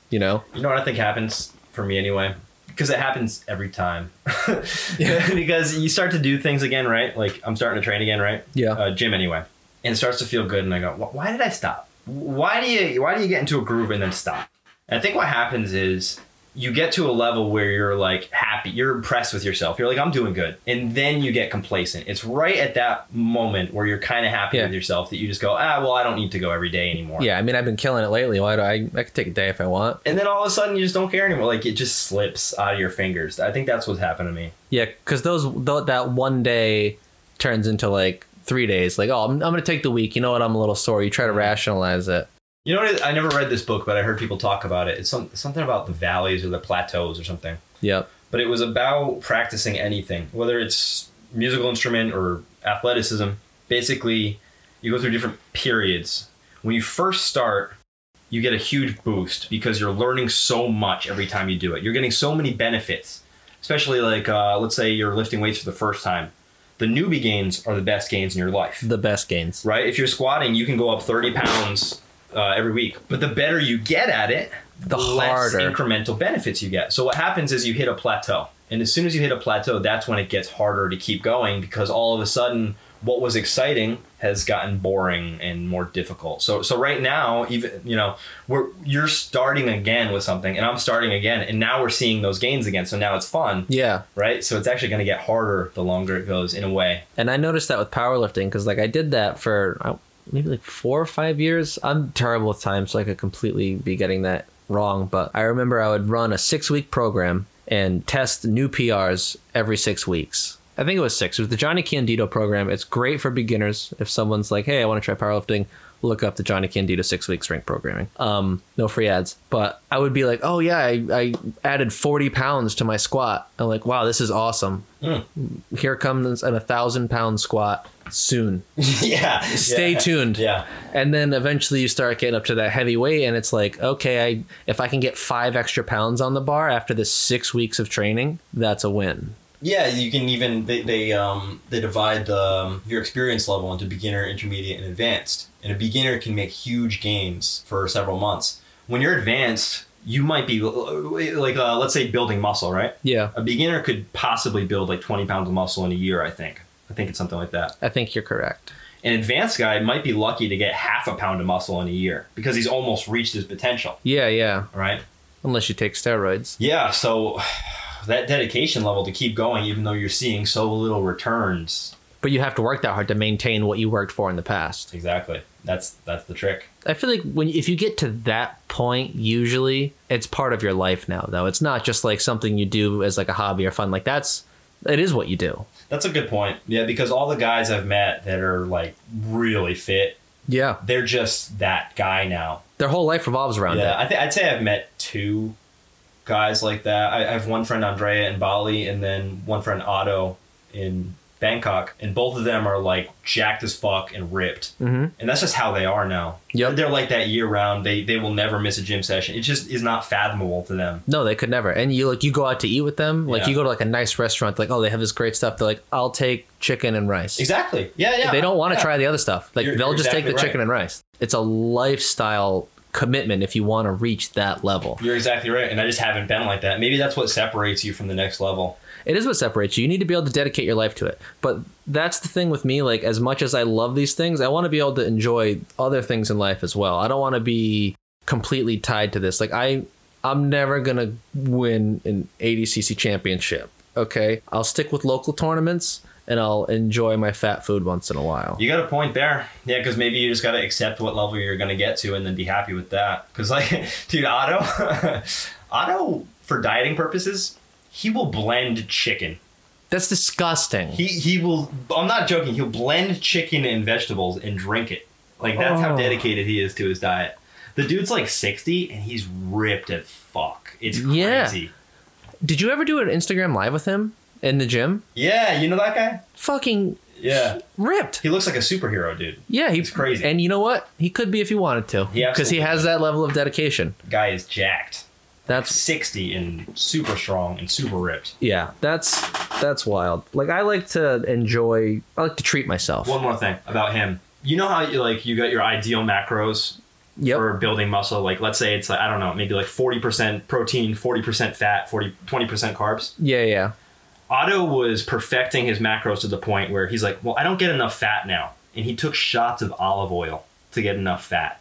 you know You know what I think happens for me anyway? Because it happens every time. [LAUGHS] [LAUGHS] because you start to do things again, right? Like I'm starting to train again, right? Yeah. Uh, gym anyway, and it starts to feel good, and I go, why did I stop? Why do you why do you get into a groove and then stop? And I think what happens is you get to a level where you're like happy, you're impressed with yourself. You're like, I'm doing good. And then you get complacent. It's right at that moment where you're kind of happy Yeah. with yourself that you just go, ah, well, I don't need to go every day anymore. yeah i mean i've been killing it lately why do i i could take a day if i want And then all of a sudden you just don't care anymore. Like it just slips out of your fingers. I think that's what's happened to me. yeah because those th- that one day turns into like three days like oh I'm, I'm gonna take the week you know what i'm a little sore you try to rationalize it You know what? I never read this book, but I heard people talk about it. It's some, something about the valleys or the plateaus or something. yep But it was about practicing anything, whether it's musical instrument or athleticism. Basically, you go through different periods. When you first start, you get a huge boost because you're learning so much every time you do it. You're getting so many benefits, especially like uh, let's say you're lifting weights for the first time. The newbie gains are the best gains in your life the best gains right? If you're squatting, you can go up 30 pounds uh, every week. But the better you get at it, The less harder. incremental benefits you get. So what happens is you hit a plateau. And as soon as you hit a plateau, that's when it gets harder to keep going because all of a sudden, what was exciting has gotten boring and more difficult. So so right now, even you know, we're you're starting again with something, and I'm starting again, and now we're seeing those gains again. So now it's fun, Yeah. right? So it's actually going to get harder the longer it goes, in a way. And I noticed that with powerlifting because like I did that for maybe like four or five years. I'm terrible with time, so I could completely be getting that wrong. But I remember I would run a six week program and test new PRs every six weeks. I think it was six. It was the Jonnie Candito program. It's great for beginners. If someone's like, "Hey, I want to try powerlifting," look up the Jonnie Candito six week strength programming. Um, no free ads. But I would be like, "Oh yeah, I, I added forty pounds to my squat." I'm like, "Wow, this is awesome." Here comes an a thousand pound squat soon. [LAUGHS] yeah. Stay yeah. tuned. Yeah. And then eventually you start getting up to that heavy weight, and it's like, okay, I if I can get five extra pounds on the bar after this six weeks of training, that's a win. Yeah, you can even they they um they divide um, your experience level into beginner, intermediate, and advanced. And a beginner can make huge gains for several months. When you're advanced, you might be like uh, let's say building muscle, right? Yeah, A beginner could possibly build like 20 pounds of muscle in a year. I think. I think it's something like that. I think you're correct. An advanced guy might be lucky to get half a pound of muscle in a year because he's almost reached his potential, Yeah, yeah. right? Unless you take steroids. Yeah, so that dedication level to keep going, even though you're seeing so little returns. But you have to work that hard to maintain what you worked for in the past. Exactly. That's that's the trick. I feel like when if you get to that point, usually it's part of your life now. Though it's not just like something you do as like a hobby or fun. Like that's it is what you do. That's a good point. Yeah, because all the guys I've met that are like really fit, Yeah, they're just that guy now. their whole life revolves around Yeah. I th- I'd say I've met two guys like that. I, I have one friend Andrea in Bali, and then one friend Otto in Bangkok, and both of them are like jacked as fuck and ripped, Mhm. and that's just how they are now. Yep. they're like that year round. They they will never miss a gym session. It just is not fathomable to them. No, they could never. And you like you go out to eat with them. Like Yeah. you go to like a nice restaurant. Like oh, they have this great stuff. They're like, I'll take chicken and rice. Exactly. Yeah, yeah. They don't want to yeah. try the other stuff. Like You're- they'll you're just take the exactly chicken and rice. It's a lifestyle commitment if you want to reach that level. You're exactly right, and I just haven't been like that. Maybe that's what separates you from the next level. It is what separates you. You need to be able to dedicate your life to it. But that's the thing with me. Like as much as I love these things, I want to be able to enjoy other things in life as well. I don't want to be completely tied to this. Like I, I'm never gonna win an ADCC championship. Okay, I'll stick with local tournaments and I'll enjoy my fat food once in a while. You got a point there. Yeah, because maybe you just got to accept what level you're going to get to and then be happy with that. Because, like, [LAUGHS] dude, Otto, [LAUGHS] Otto, for dieting purposes, he will blend chicken. That's disgusting. He he will. I'm not joking. He'll blend chicken and vegetables and drink it. Like that's how Oh. dedicated he is to his diet. The dude's like 60 and he's ripped as fuck. It's Yeah. crazy. Did you ever do an Instagram live with him in the gym? Yeah, you know that guy? Fucking Yeah. ripped. He looks like a superhero, dude. Yeah, he's crazy. And you know what? He could be if he wanted to. He Because he absolutely has that level of dedication. Guy is jacked. That's 60 and super strong and super ripped. yeah, that's that's wild. Like I like to enjoy I like to treat myself. One more thing about him. You know how you like you got your ideal macros yep. for building muscle? Like let's say it's like I don't know, maybe like 40% protein, 40% fat, 40 20% carbs. yeah, yeah. Otto was perfecting his macros to the point where he's like, "Well, I don't get enough fat now." And he took shots of olive oil to get enough fat.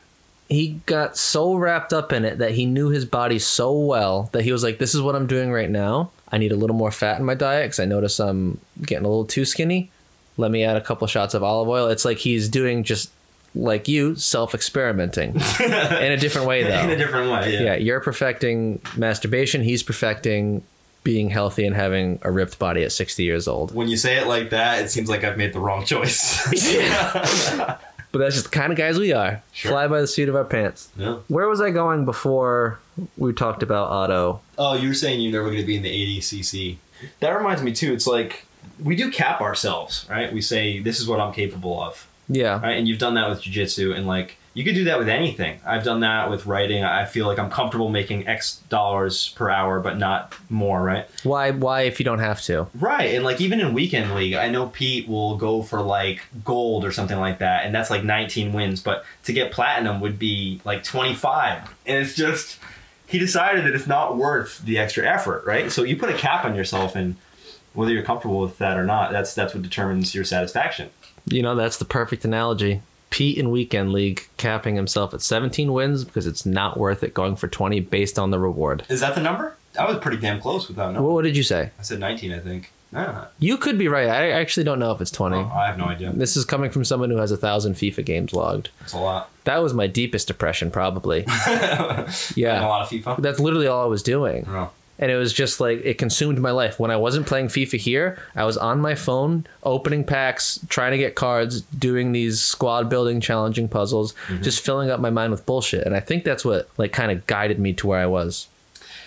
He got so wrapped up in it that he knew his body so well that he was like, "This is what I'm doing right now. I need a little more fat in my diet because I notice I'm getting a little too skinny. Let me add a couple shots of olive oil." It's like he's doing just like you, self-experimenting [LAUGHS] in a different way, though. In a different way, yeah. yeah, you're perfecting masturbation. He's perfecting being healthy and having a ripped body at 60 years old. When you say it like that, it seems like I've made the wrong choice. [LAUGHS] But that's just the kind of guys we are. Sure. Fly by the seat of our pants. yeah. Where was I going before we talked about Otto? Oh, you were saying you're never going to be in the ADCC. That reminds me too. It's like we do cap ourselves, right? We say this is what I'm capable of, Yeah. right? And you've done that with jujitsu, and like you could do that with anything. I've done that with writing. I feel like I'm comfortable making X dollars per hour, but not more, right? Why why if you don't have to? Right, and like even in weekend league, I know Pete will go for like gold or something like that, and that's like 19 wins. But to get platinum would be like 25, and it's just he decided that it's not worth the extra effort, right? So you put a cap on yourself, and whether you're comfortable with that or not, that's that's what determines your satisfaction. You know, that's the perfect analogy. Pete in Weekend League capping himself at 17 wins because it's not worth it going for 20 based on the reward. Is that the number? I was pretty damn close with that number. What, what did you say? I said 19, I think. Ah, You could be right. I actually don't know if it's 20. oh, I have no idea. This is coming from someone who has a thousand FIFA games logged. It's a lot. That was my deepest depression, probably. [LAUGHS] And a Yeah. lot of FIFA. That's literally all I was doing. Oh. And it was just like, it consumed my life. When I wasn't playing FIFA here, I was on my phone, opening packs, trying to get cards, doing these squad building, challenging puzzles, just filling up my mind with bullshit. And I think that's what, like, kind of guided me to where I was.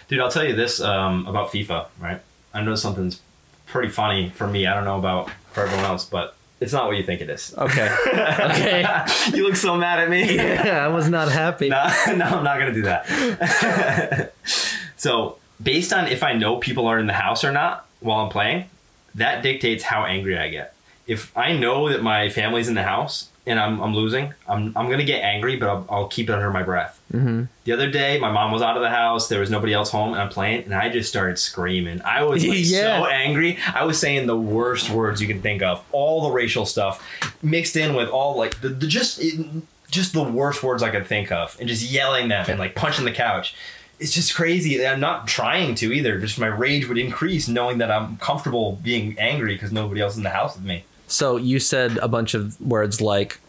Dude, I'll tell you this um, about FIFA, right? I know something's pretty funny for me. I don't know about for everyone else, but it's not what you think it is. Okay. [LAUGHS] okay. you look so mad at me. [LAUGHS] Yeah, I was not happy. [LAUGHS] no, no, I'm not gonna do that. so, based on if I know people are in the house or not while I'm playing, that dictates how angry I get. If I know that my family's in the house and I'm, I'm losing, I'm, I'm gonna get angry, but I'll, I'll keep it under my breath. Mm-hmm. The other day, my mom was out of the house. There was nobody else home, and I'm playing, and I just started screaming. I was like, [LAUGHS] Yeah. so angry. I was saying the worst words you can think of, all the racial stuff mixed in with all like the, the just it, just the worst words I could think of, and just yelling them and like punching the couch. It's just crazy. I'm not trying to either. Just my rage would increase knowing that I'm comfortable being angry because nobody else in the house with me. So you said a bunch of words like,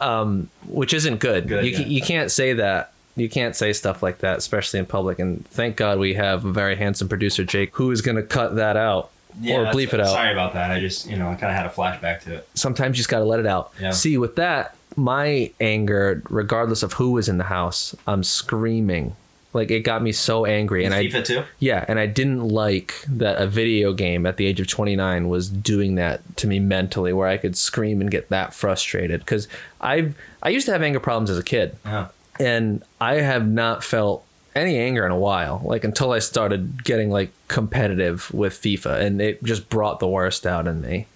um, which isn't good. Good, you, yeah. you can't say that. You can't say stuff like that, especially in public. And thank God we have a very handsome producer, Jake, who is going to cut that out or bleep it out. Sorry about that. I just you know I kind of had a flashback to it. Sometimes you just got to let it out. Yeah. See, with that, my anger, regardless of who was in the house, I'm screaming. Like it got me so angry, and I too. Yeah, and I didn't like that a video game at the age of 29 was doing that to me mentally, where I could scream and get that frustrated. Because I I used to have anger problems as a kid, Yeah. and I have not felt any anger in a while. Like until I started getting like competitive with FIFA, and it just brought the worst out in me.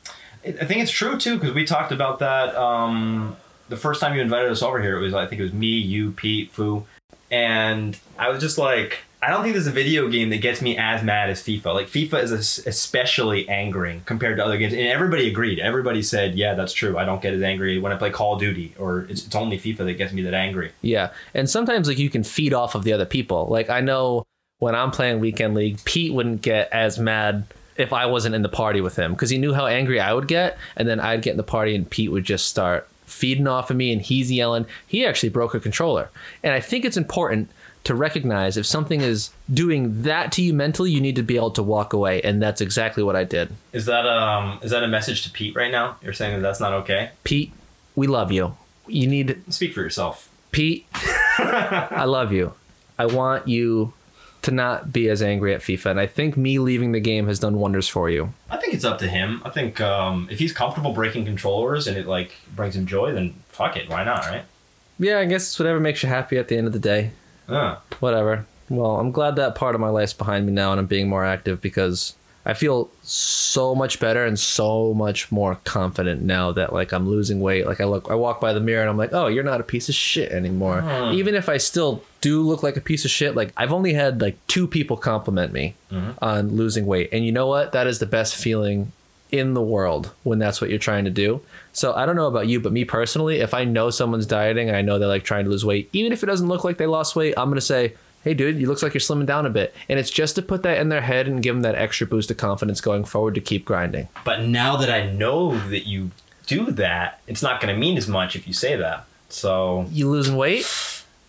I I think it's true too because we talked about that um, the first time you invited us over here. It was I think it was me, you, Pete, Fu, and I was just like, I don't think there's a video game that gets me as mad as FIFA. Like FIFA is especially angering compared to other games, and everybody agreed. Everybody said, yeah, that's true. I don't get as angry when I play Call of Duty, or it's, it's only FIFA that gets me that angry. Yeah, and sometimes like you can feed off of the other people. Like I know when I'm playing weekend league, Pete wouldn't get as mad if I wasn't in the party with him because he knew how angry I would get, and then I'd get in the party and Pete would just start feeding off of me, and he's yelling. He actually broke a controller, and I think it's important to recognize if something is doing that to you mentally, you need to be able to walk away, and that's exactly what I did. Is that um is that a message to Pete right now? You're saying that that's not okay. Pete, we love you. You need Speak for yourself. Pete, [LAUGHS] I love you. I want you to not be as angry at FIFA, and I think me leaving the game has done wonders for you. I think it's up to him. I think um, if he's comfortable breaking controllers and it like brings him joy, then fuck it, why not, right? Yeah, I guess it's whatever makes you happy at the end of the day. Yeah. Whatever. Well, I'm glad that part of my life's behind me now, and I'm being more active because I feel so much better and so much more confident now that like I'm losing weight. Like I look, I walk by the mirror and I'm like, oh, you're not a piece of shit anymore. Hmm. Even if I still do look like a piece of shit, like I've only had like two people compliment me mm-hmm. on losing weight, and you know what? That is the best feeling in the world when that's what you're trying to do. So I don't know about you, but me personally, if I know someone's dieting and I know they're like trying to lose weight, even if it doesn't look like they lost weight, I'm gonna say, "Hey, dude, you looks like you're slimming down a bit," and it's just to put that in their head and give them that extra boost of confidence going forward to keep grinding. But now that I know that you do that, it's not going to mean as much if you say that. So You losing weight?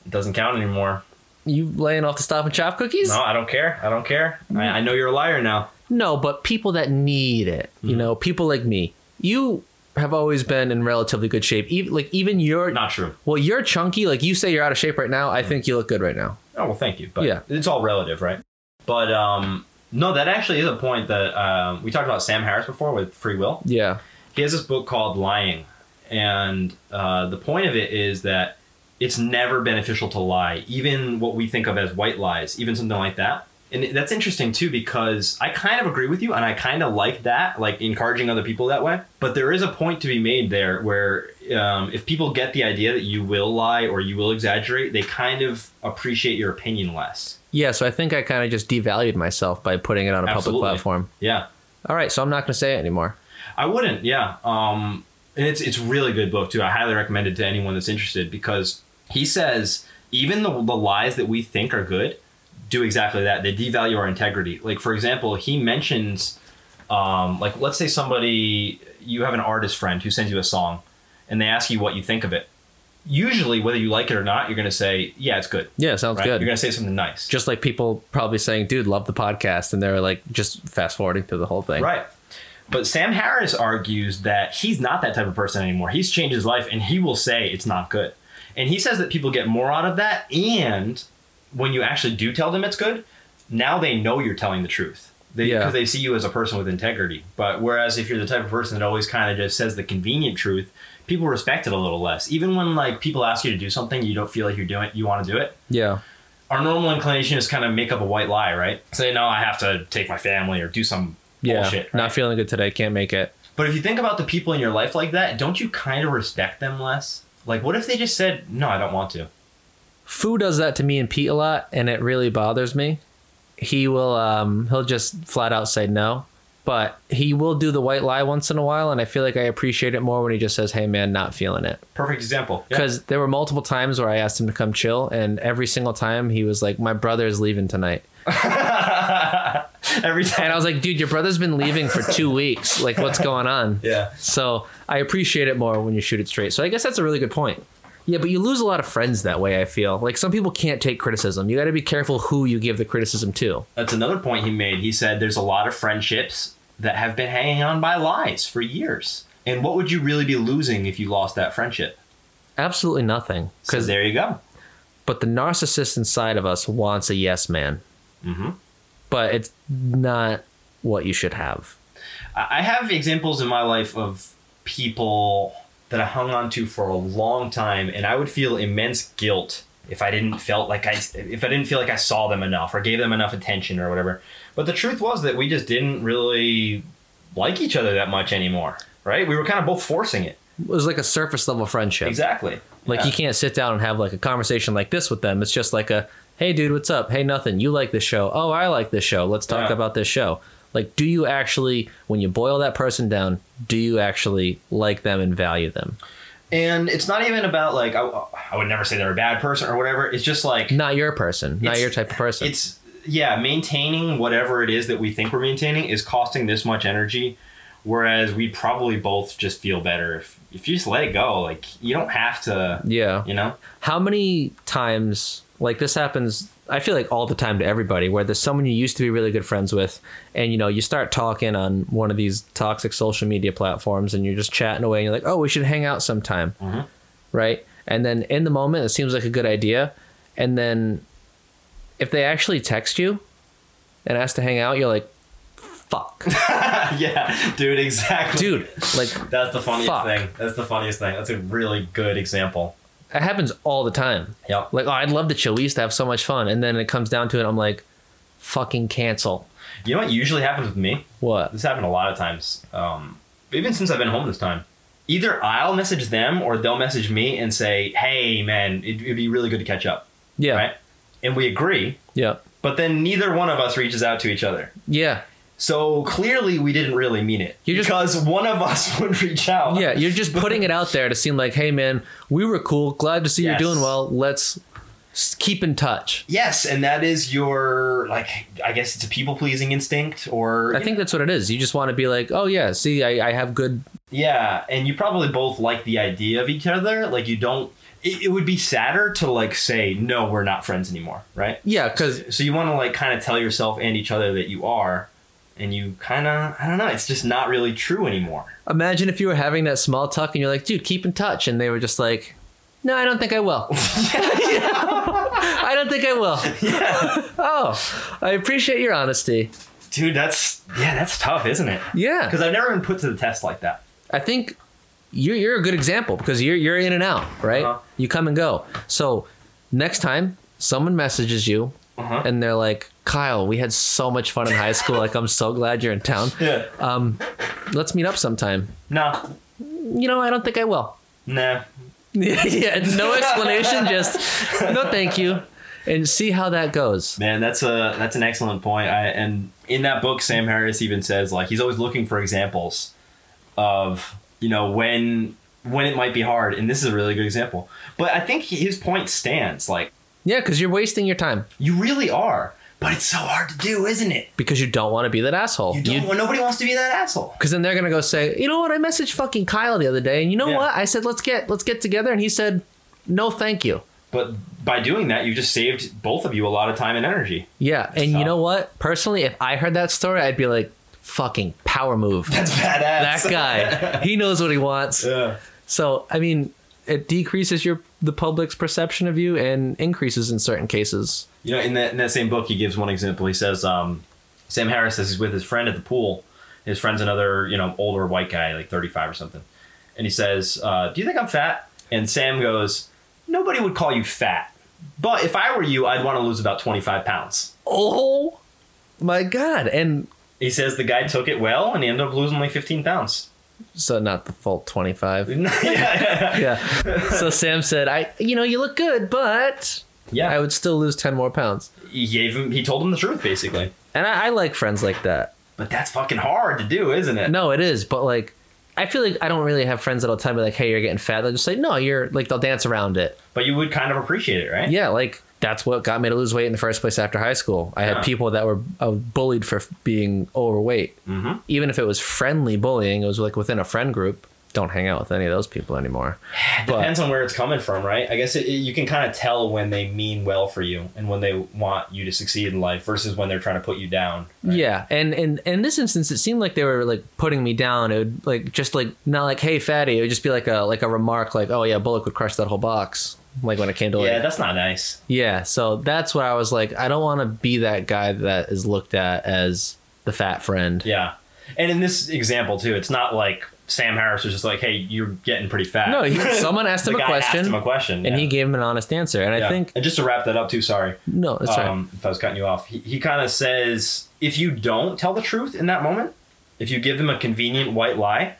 it doesn't count anymore. You laying off the stop and chop cookies? No, I don't care. I don't care. I, I know you're a liar now. No, but people that need it, you mm-hmm. know, people like me, you have always been in relatively good shape. Even like even you're Not true. well, you're chunky. Like you say, you're out of shape right now. I think you look good right now. Oh well, thank you. But Yeah. it's all relative, right? But um, no, that actually is a point that um, we talked about Sam Harris before with free will. Yeah. he has this book called Lying, and uh, the point of it is that it's never beneficial to lie, even what we think of as white lies, even something like that. And that's interesting too because I kind of agree with you, and I kind of like that, like encouraging other people that way. But there is a point to be made there where um, if people get the idea that you will lie or you will exaggerate, they kind of appreciate your opinion less. Yeah, so I think I kind of just devalued myself by putting it on a Absolutely. public platform. Yeah. All right, so I'm not going to say it anymore. I wouldn't. Yeah. Um, and it's it's really good book too. I highly recommend it to anyone that's interested because he says even the the lies that we think are good do exactly that. They devalue our integrity. Like for example, he mentions um, like let's say somebody you have an artist friend who sends you a song and they ask you what you think of it. Usually, whether you like it or not, you're going to say, "Yeah, it's good." Yeah, sounds Right? good. You're going to say something nice. just like people probably saying, "Dude, love the podcast," and they're like just fast forwarding through the whole thing. Right. But Sam Harris argues that he's not that type of person anymore. He's changed his life and he will say it's not good. And he says that people get more out of that. And when you actually do tell them it's good, now they know you're telling the truth. They, Yeah. Because they see you as a person with integrity. But whereas if you're the type of person that always kind of just says the convenient truth, people respect it a little less. Even when like people ask you to do something you don't feel like you're doing, it, you want to do it Yeah. our normal inclination is kind of make up a white lie, right? Say, no, I have to take my family or do some Yeah. bullshit. Not feeling good today. Can't make it. but if you think about the people in your life like that, don't you kind of respect them less? Like, what if they just said, no, I don't want to? Fu does that to me and Pete a lot, and it really bothers me. He will um he'll just flat out say no, but he will do the white lie once in a while, and I feel like I appreciate it more when he just says, "Hey man, not feeling it." Perfect example. Because there were multiple times where I asked him to come chill, and every single time he was like, "My brother is leaving tonight," [LAUGHS] Every time. and I was like, "Dude, your brother's been leaving for two weeks. Like, what's going on?" yeah. So I appreciate it more when you shoot it straight. So I guess that's a really good point. Yeah, but you lose a lot of friends that way. I feel like some people can't take criticism. You got to be careful who you give the criticism to. That's another point he made. He said there's a lot of friendships that have been hanging on by lies for years. And what would you really be losing if you lost that friendship? Absolutely nothing. So Because there you go. but the narcissist inside of us wants a yes man. hmm But it's not what you should have. I have examples in my life of people that I hung on to for a long time, and I would feel immense guilt if I didn't felt like I if I didn't feel like I saw them enough or gave them enough attention or whatever. But the truth was that we just didn't really like each other that much anymore, right? We were kind of both forcing it. It was like a surface level friendship. Exactly. Like Yeah. you can't sit down and have like a conversation like this with them. It's just like a, hey dude, what's up? Hey nothing. You like this show? Oh, I like this show. Let's talk Yeah. about this show. Like, do you actually, when you boil that person down, do you actually like them and value them? And it's not even about like I, I would never say they're a bad person or whatever. It's just like Not your person. Not your type of person. it's yeah maintaining whatever it is that we think we're maintaining is costing this much energy whereas we probably both just feel better if, if you just let it go like you don't have to yeah. you know How many times like this happens? I feel like all the time to everybody, where there's someone you used to be really good friends with, and you know you start talking on one of these toxic social media platforms, and you're just chatting away, and you're like, oh, we should hang out sometime, Mhm. right? And then in the moment, it seems like a good idea, and then if they actually text you and ask to hang out, you're like, fuck, [LAUGHS] yeah dude exactly dude, like that's the funniest Fuck. thing that's the funniest thing that's a really good example it happens all the time. yep Like, oh, I'd love to chill. We used to have so much fun, and then it comes down to it, I'm like, fucking cancel. you know what usually happens with me What? this happened a lot of times um, even since i've been home this time either i'll message them or they'll message me and say hey man it, it'd be really good to catch up Yeah. right and we agree Yeah. but then neither one of us reaches out to each other. Yeah. So clearly, we didn't really mean it You're just- because one of us [LAUGHS] would reach out. Yeah. You're just putting it out there to seem like, hey, man, we were cool. Glad to see Yes. you're doing well. Let's keep in touch. Yes, and that is your like. I guess it's a people pleasing instinct, or I think that's what it is. You just want to be like, oh, yeah, see, I, I have good. yeah, and you probably both like the idea of each other. Like you don't. It, it would be sadder to like say no, we're not friends anymore, right? Yeah. Because, So you want to like kind of tell yourself and each other that you are, and you kind of I don't know. It's just not really true anymore. imagine if you were having that small talk and you're like, dude, keep in touch. And they were just like, no, I don't think I will. [LAUGHS] [LAUGHS] I don't think I will. [LAUGHS] Oh, I appreciate your honesty. Dude, that's yeah, that's tough, isn't it? Yeah. Because I've never been put to the test like that. I think you're you're a good example because you're you're in and out, right? Uh-huh. You come and go. So next time someone messages you Uh-huh. and they're like, "Kyle, we had so much fun in high school. like, I'm so glad you're in town. Yeah. Um, let's meet up sometime." No. You know, I don't think I will. Nah. [LAUGHS] yeah, no explanation. Just no, thank you. and see how that goes. Man, that's a that's an excellent point. I, and in that book, Sam Harris even says like he's always looking for examples of you know when when it might be hard, and this is a really good example. But I think his point stands. Like Yeah, because you're wasting your time you really are, but it's so hard to do, isn't it? because you don't want to be that asshole. You don't. well, nobody wants to be that asshole. because then they're gonna go say, you know what? I messaged fucking Kyle the other day, and you know Yeah. what? I said let's get let's get together, and he said, no, thank you. But by doing that, you just saved both of you a lot of time and energy. Yeah, and you know what? Personally, if I heard that story, I'd be like, fucking power move. That's badass. that guy, [LAUGHS] he knows what he wants. Yeah. So, I mean, it decreases your the public's perception of you and increases in certain cases. You know, in that in that same book, he gives one example. He says, um, Sam Harris says he's with his friend at the pool. His friend's another, you know, older white guy, like thirty five or something. And he says, uh, "Do you think I'm fat?" And Sam goes, "Nobody would call you fat, but if I were you, I'd want to lose about twenty five pounds." Oh my god! And He says the guy took it well, and he ended up losing like fifteen pounds. So not the full twenty five. [LAUGHS] yeah, yeah, Yeah. so Sam said, "I, you know, you look good, but yeah. I would still lose ten more pounds." he gave him. He told him the truth, basically. And I, I like friends like that. But that's fucking hard to do, isn't it? No, it is, but like, I feel like I don't really have friends that'll tell me like, "Hey, you're getting fat." They'll just say, "No, you're like." They'll dance around it. But you would kind of appreciate it, right? Yeah, like that's what got me to lose weight in the first place after high school. I Yeah. had people that were was bullied for being overweight. Mhm. Even if it was friendly bullying, it was like within a friend group. Don't hang out with any of those people anymore. [SIGHS] But Depends on where it's coming from, right? I guess it, it- you can kind of tell when they mean well for you and when they want you to succeed in life versus when they're trying to put you down. right? yeah, and, and and in this instance, it seemed like they were like putting me down. It would like just like not like "Hey, fatty." It would just be like a like a remark, like "Oh yeah, Bullock would crush that whole box." Like when it came to like Yeah, that's not nice. Yeah, so that's where I was like, I don't want to be that guy that is looked at as the fat friend. Yeah. And in this example, too, it's not like Sam Harris was just like, hey, you're getting pretty fat. No, he, [LAUGHS] someone asked him a question, asked him a question. and yeah. he gave him an honest answer. And Yeah. I think And just to wrap that up, too, sorry. no, that's right. um, if I was cutting you off, he, he kind of says if you don't tell the truth in that moment, if you give them a convenient white lie,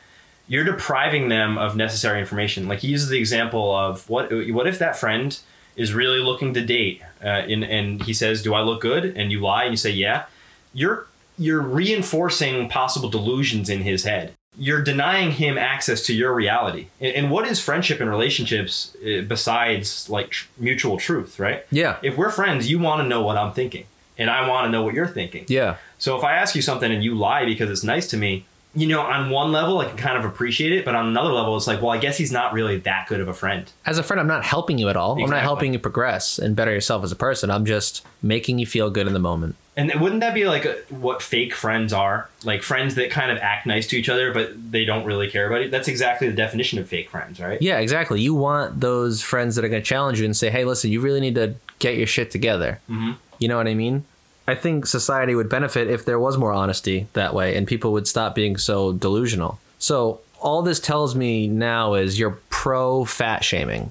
you're depriving them of necessary information. Like he uses the example of what what if that friend is really looking to date, uh, and and he says, "Do I look good?" and you lie and you say, "Yeah," you're you're reinforcing possible delusions in his head. You're denying him access to your reality. And, and what is friendship and relationships uh, besides like tr- mutual truth, right? yeah, if we're friends, you want to know what I'm thinking, and I want to know what you're thinking. yeah, So if I ask you something and you lie because it's nice to me, you know, on one level I can kind of appreciate it, but on another level it's like, well, I guess he's not really that good of a friend. as a friend, I'm not helping you at all. I'm not helping you progress and better yourself as a person. I'm just making you feel good in the moment. And wouldn't that be like a, what fake friends are? Like friends that kind of act nice to each other, but they don't really care about it. That's exactly the definition of fake friends, right? Yeah, exactly. You want those friends that are going to challenge you and say, "Hey, listen, you really need to get your shit together." Mm-hmm. You know what I mean? I think society would benefit if there was more honesty that way, and people would stop being so delusional. So all this tells me now is you're pro fat shaming.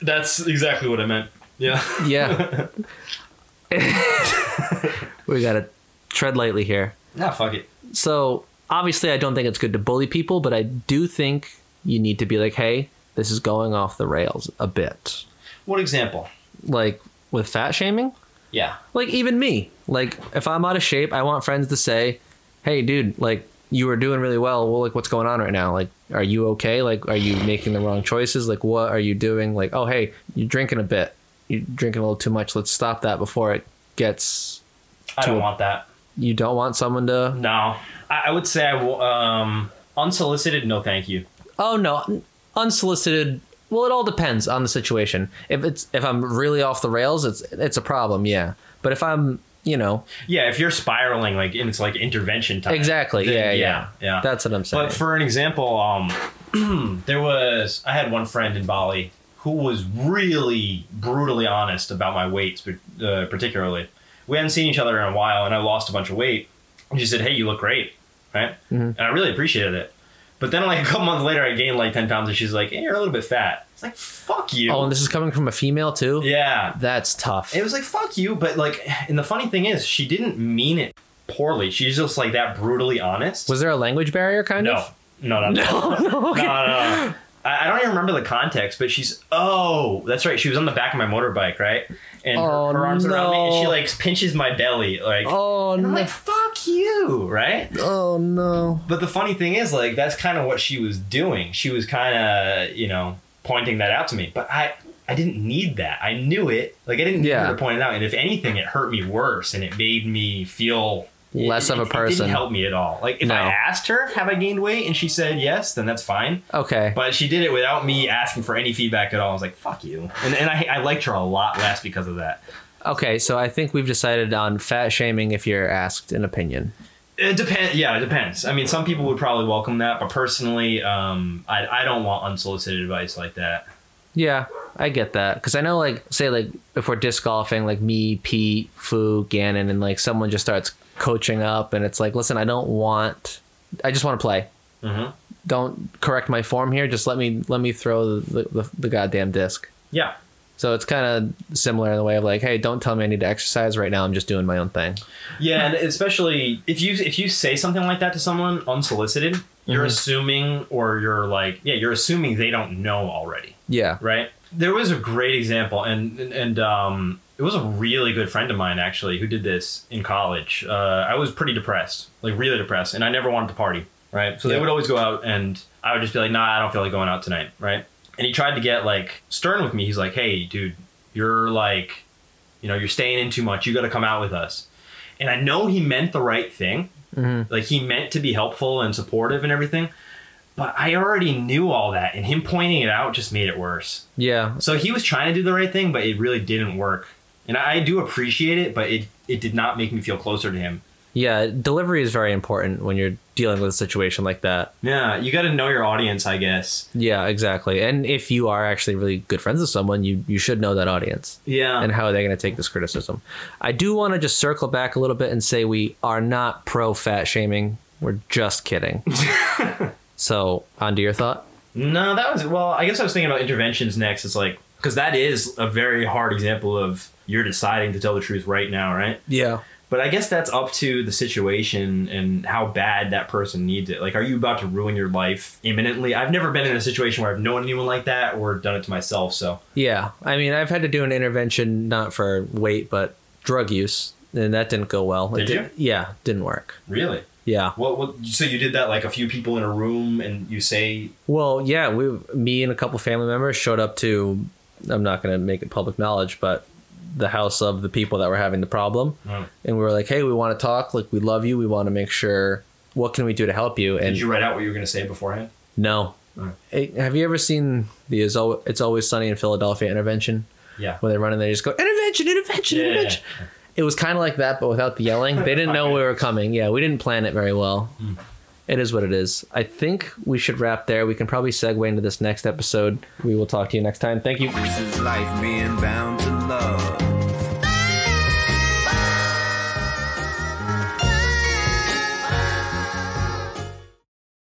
That's exactly what I meant. Yeah. Yeah. [LAUGHS] [LAUGHS] we got to tread lightly here. nah, fuck it. So obviously, I don't think it's good to bully people, but I do think you need to be like, "Hey, this is going off the rails a bit." What example? Like with fat shaming. Yeah. like even me. Like if i'm out of shape i want friends to say hey dude like you were doing really well. Well like what's going on right now? Like are you okay? Like are you making the wrong choices? Like what are you doing? Like oh hey you're drinking a bit. You're drinking a little too much. Let's stop that before it gets I don't a- want that. you don't want someone to No. I, I would say I will, um, unsolicited, no thank you. oh no. Unsolicited well it all depends on the situation if it's if i'm really off the rails it's it's a problem yeah but if i'm you know Yeah, if you're spiraling, like, and it's like intervention time. exactly yeah yeah yeah, yeah. that's what i'm saying But for an example, um, [CLEARS THROAT] there was I had one friend in Bali who was really brutally honest about my weight, sp- uh, particularly. We hadn't seen each other in a while, and I lost a bunch of weight. And she said, "Hey, you look great," right? Mm-hmm. And I really appreciated it. But then, like a couple months later, I gained like ten pounds, and she's like, hey, "You're a little bit fat." It's like, "Fuck you." Oh, and this is coming from a female too. yeah, That's tough. it was like fuck you, but like, and the funny thing is, she didn't mean it poorly. She's just like that brutally honest. Was there a language barrier, kind no, of? no, no, no, No, no, no, okay. no, no. I, I don't even remember the context, but she's oh, that's right. She was on the back of my motorbike, right? And Oh, her, her arms around me, and she like pinches my belly, like. Oh and I'm no! like, fuck you, right? oh no! But the funny thing is, like, that's kind of what she was doing. She was kind of, you know, pointing that out to me. But I, I didn't need that. I knew it. Like, I didn't need Yeah. her to point it out. And if anything, it hurt me worse, and it made me feel Less it- of a it- It person. didn't help me at all. Like, if No. I asked her, "Have I gained weight?" and she said yes, then that's fine. Okay. But she did it without me asking for any feedback at all. I was like, "Fuck you," and and I, I liked her a lot less because of that. Okay, so I think we've decided on fat shaming if you're asked an opinion. It depends. Yeah, it depends. I mean, some people would probably welcome that, but personally, um, I, I don't want unsolicited advice like that. Yeah, I get that because I know, like, say, like if we're disc golfing, like me, Pete, Fu, Gannon, and like someone just starts coaching up, and it's like, listen, I don't want, I just want to play. Mhm. Don't correct my form here. Just let me let me throw the the, the goddamn disc. Yeah. So it's kind of similar in the way of like, hey, don't tell me I need to exercise right now. I'm just doing my own thing. Yeah, and especially if you if you say something like that to someone unsolicited, you're Mhm. assuming or you're like, yeah, you're assuming they don't know already, Yeah. right? There was a great example, and and, and um, it was a really good friend of mine actually who did this in college. Uh, I was pretty depressed, like really depressed, and I never wanted to party, right? So they would always go out, and I would just be like, nah, I don't feel like going out tonight, right? And he tried to get like stern with me. He's like, hey, dude, you're like, you know, you're staying in too much. You got to come out with us. And I know he meant the right thing. Mhm. Like he meant to be helpful and supportive and everything. But I already knew all that, and him pointing it out just made it worse. Yeah. So he was trying to do the right thing, but it really didn't work. And I, do appreciate it, but it it did not make me feel closer to him. Yeah. Delivery is very important when you're dealing with a situation like that. Yeah, you got to know your audience, I guess. Yeah, exactly. And if you are actually really good friends with someone, you you should know that audience Yeah. and how are they going to take this criticism. I do want to just circle back a little bit and say we are not pro fat shaming. We're just kidding. [LAUGHS] so, on to your thought. No, that was well. I guess I was thinking about interventions next. It's like because that is a very hard example of you're deciding to tell the truth right now, right? Yeah. But I guess that's up to the situation and how bad that person needs it. Like, are you about to ruin your life imminently? I've never been in a situation where I've known anyone like that or done it to myself. So Yeah. I mean, I've had to do an intervention not for weight, but drug use, and that didn't go well. It Did you? Yeah, didn't work. really, Yeah. what? What? So you did that like a few people in a room, and you say, Well, yeah, we, me and a couple family members showed up to. I'm not going to make it public knowledge, but the house of the people that were having the problem, Oh. and we were like, "Hey, we want to talk. Like, we love you. We want to make sure. What can we do to help you?" And "Did you write out what you were going to say beforehand?" no. Oh. Hey, have you ever seen the It's Always Sunny in Philadelphia intervention? Yeah. When they run in, they just go intervention, intervention, Yeah. intervention. It was kind of like that, but without the yelling. They didn't know [LAUGHS] we were coming. Yeah, we didn't plan it very well. Hmm. It is what it is. I think we should wrap there. We can probably segue into this next episode. We will talk to you next time. Thank you.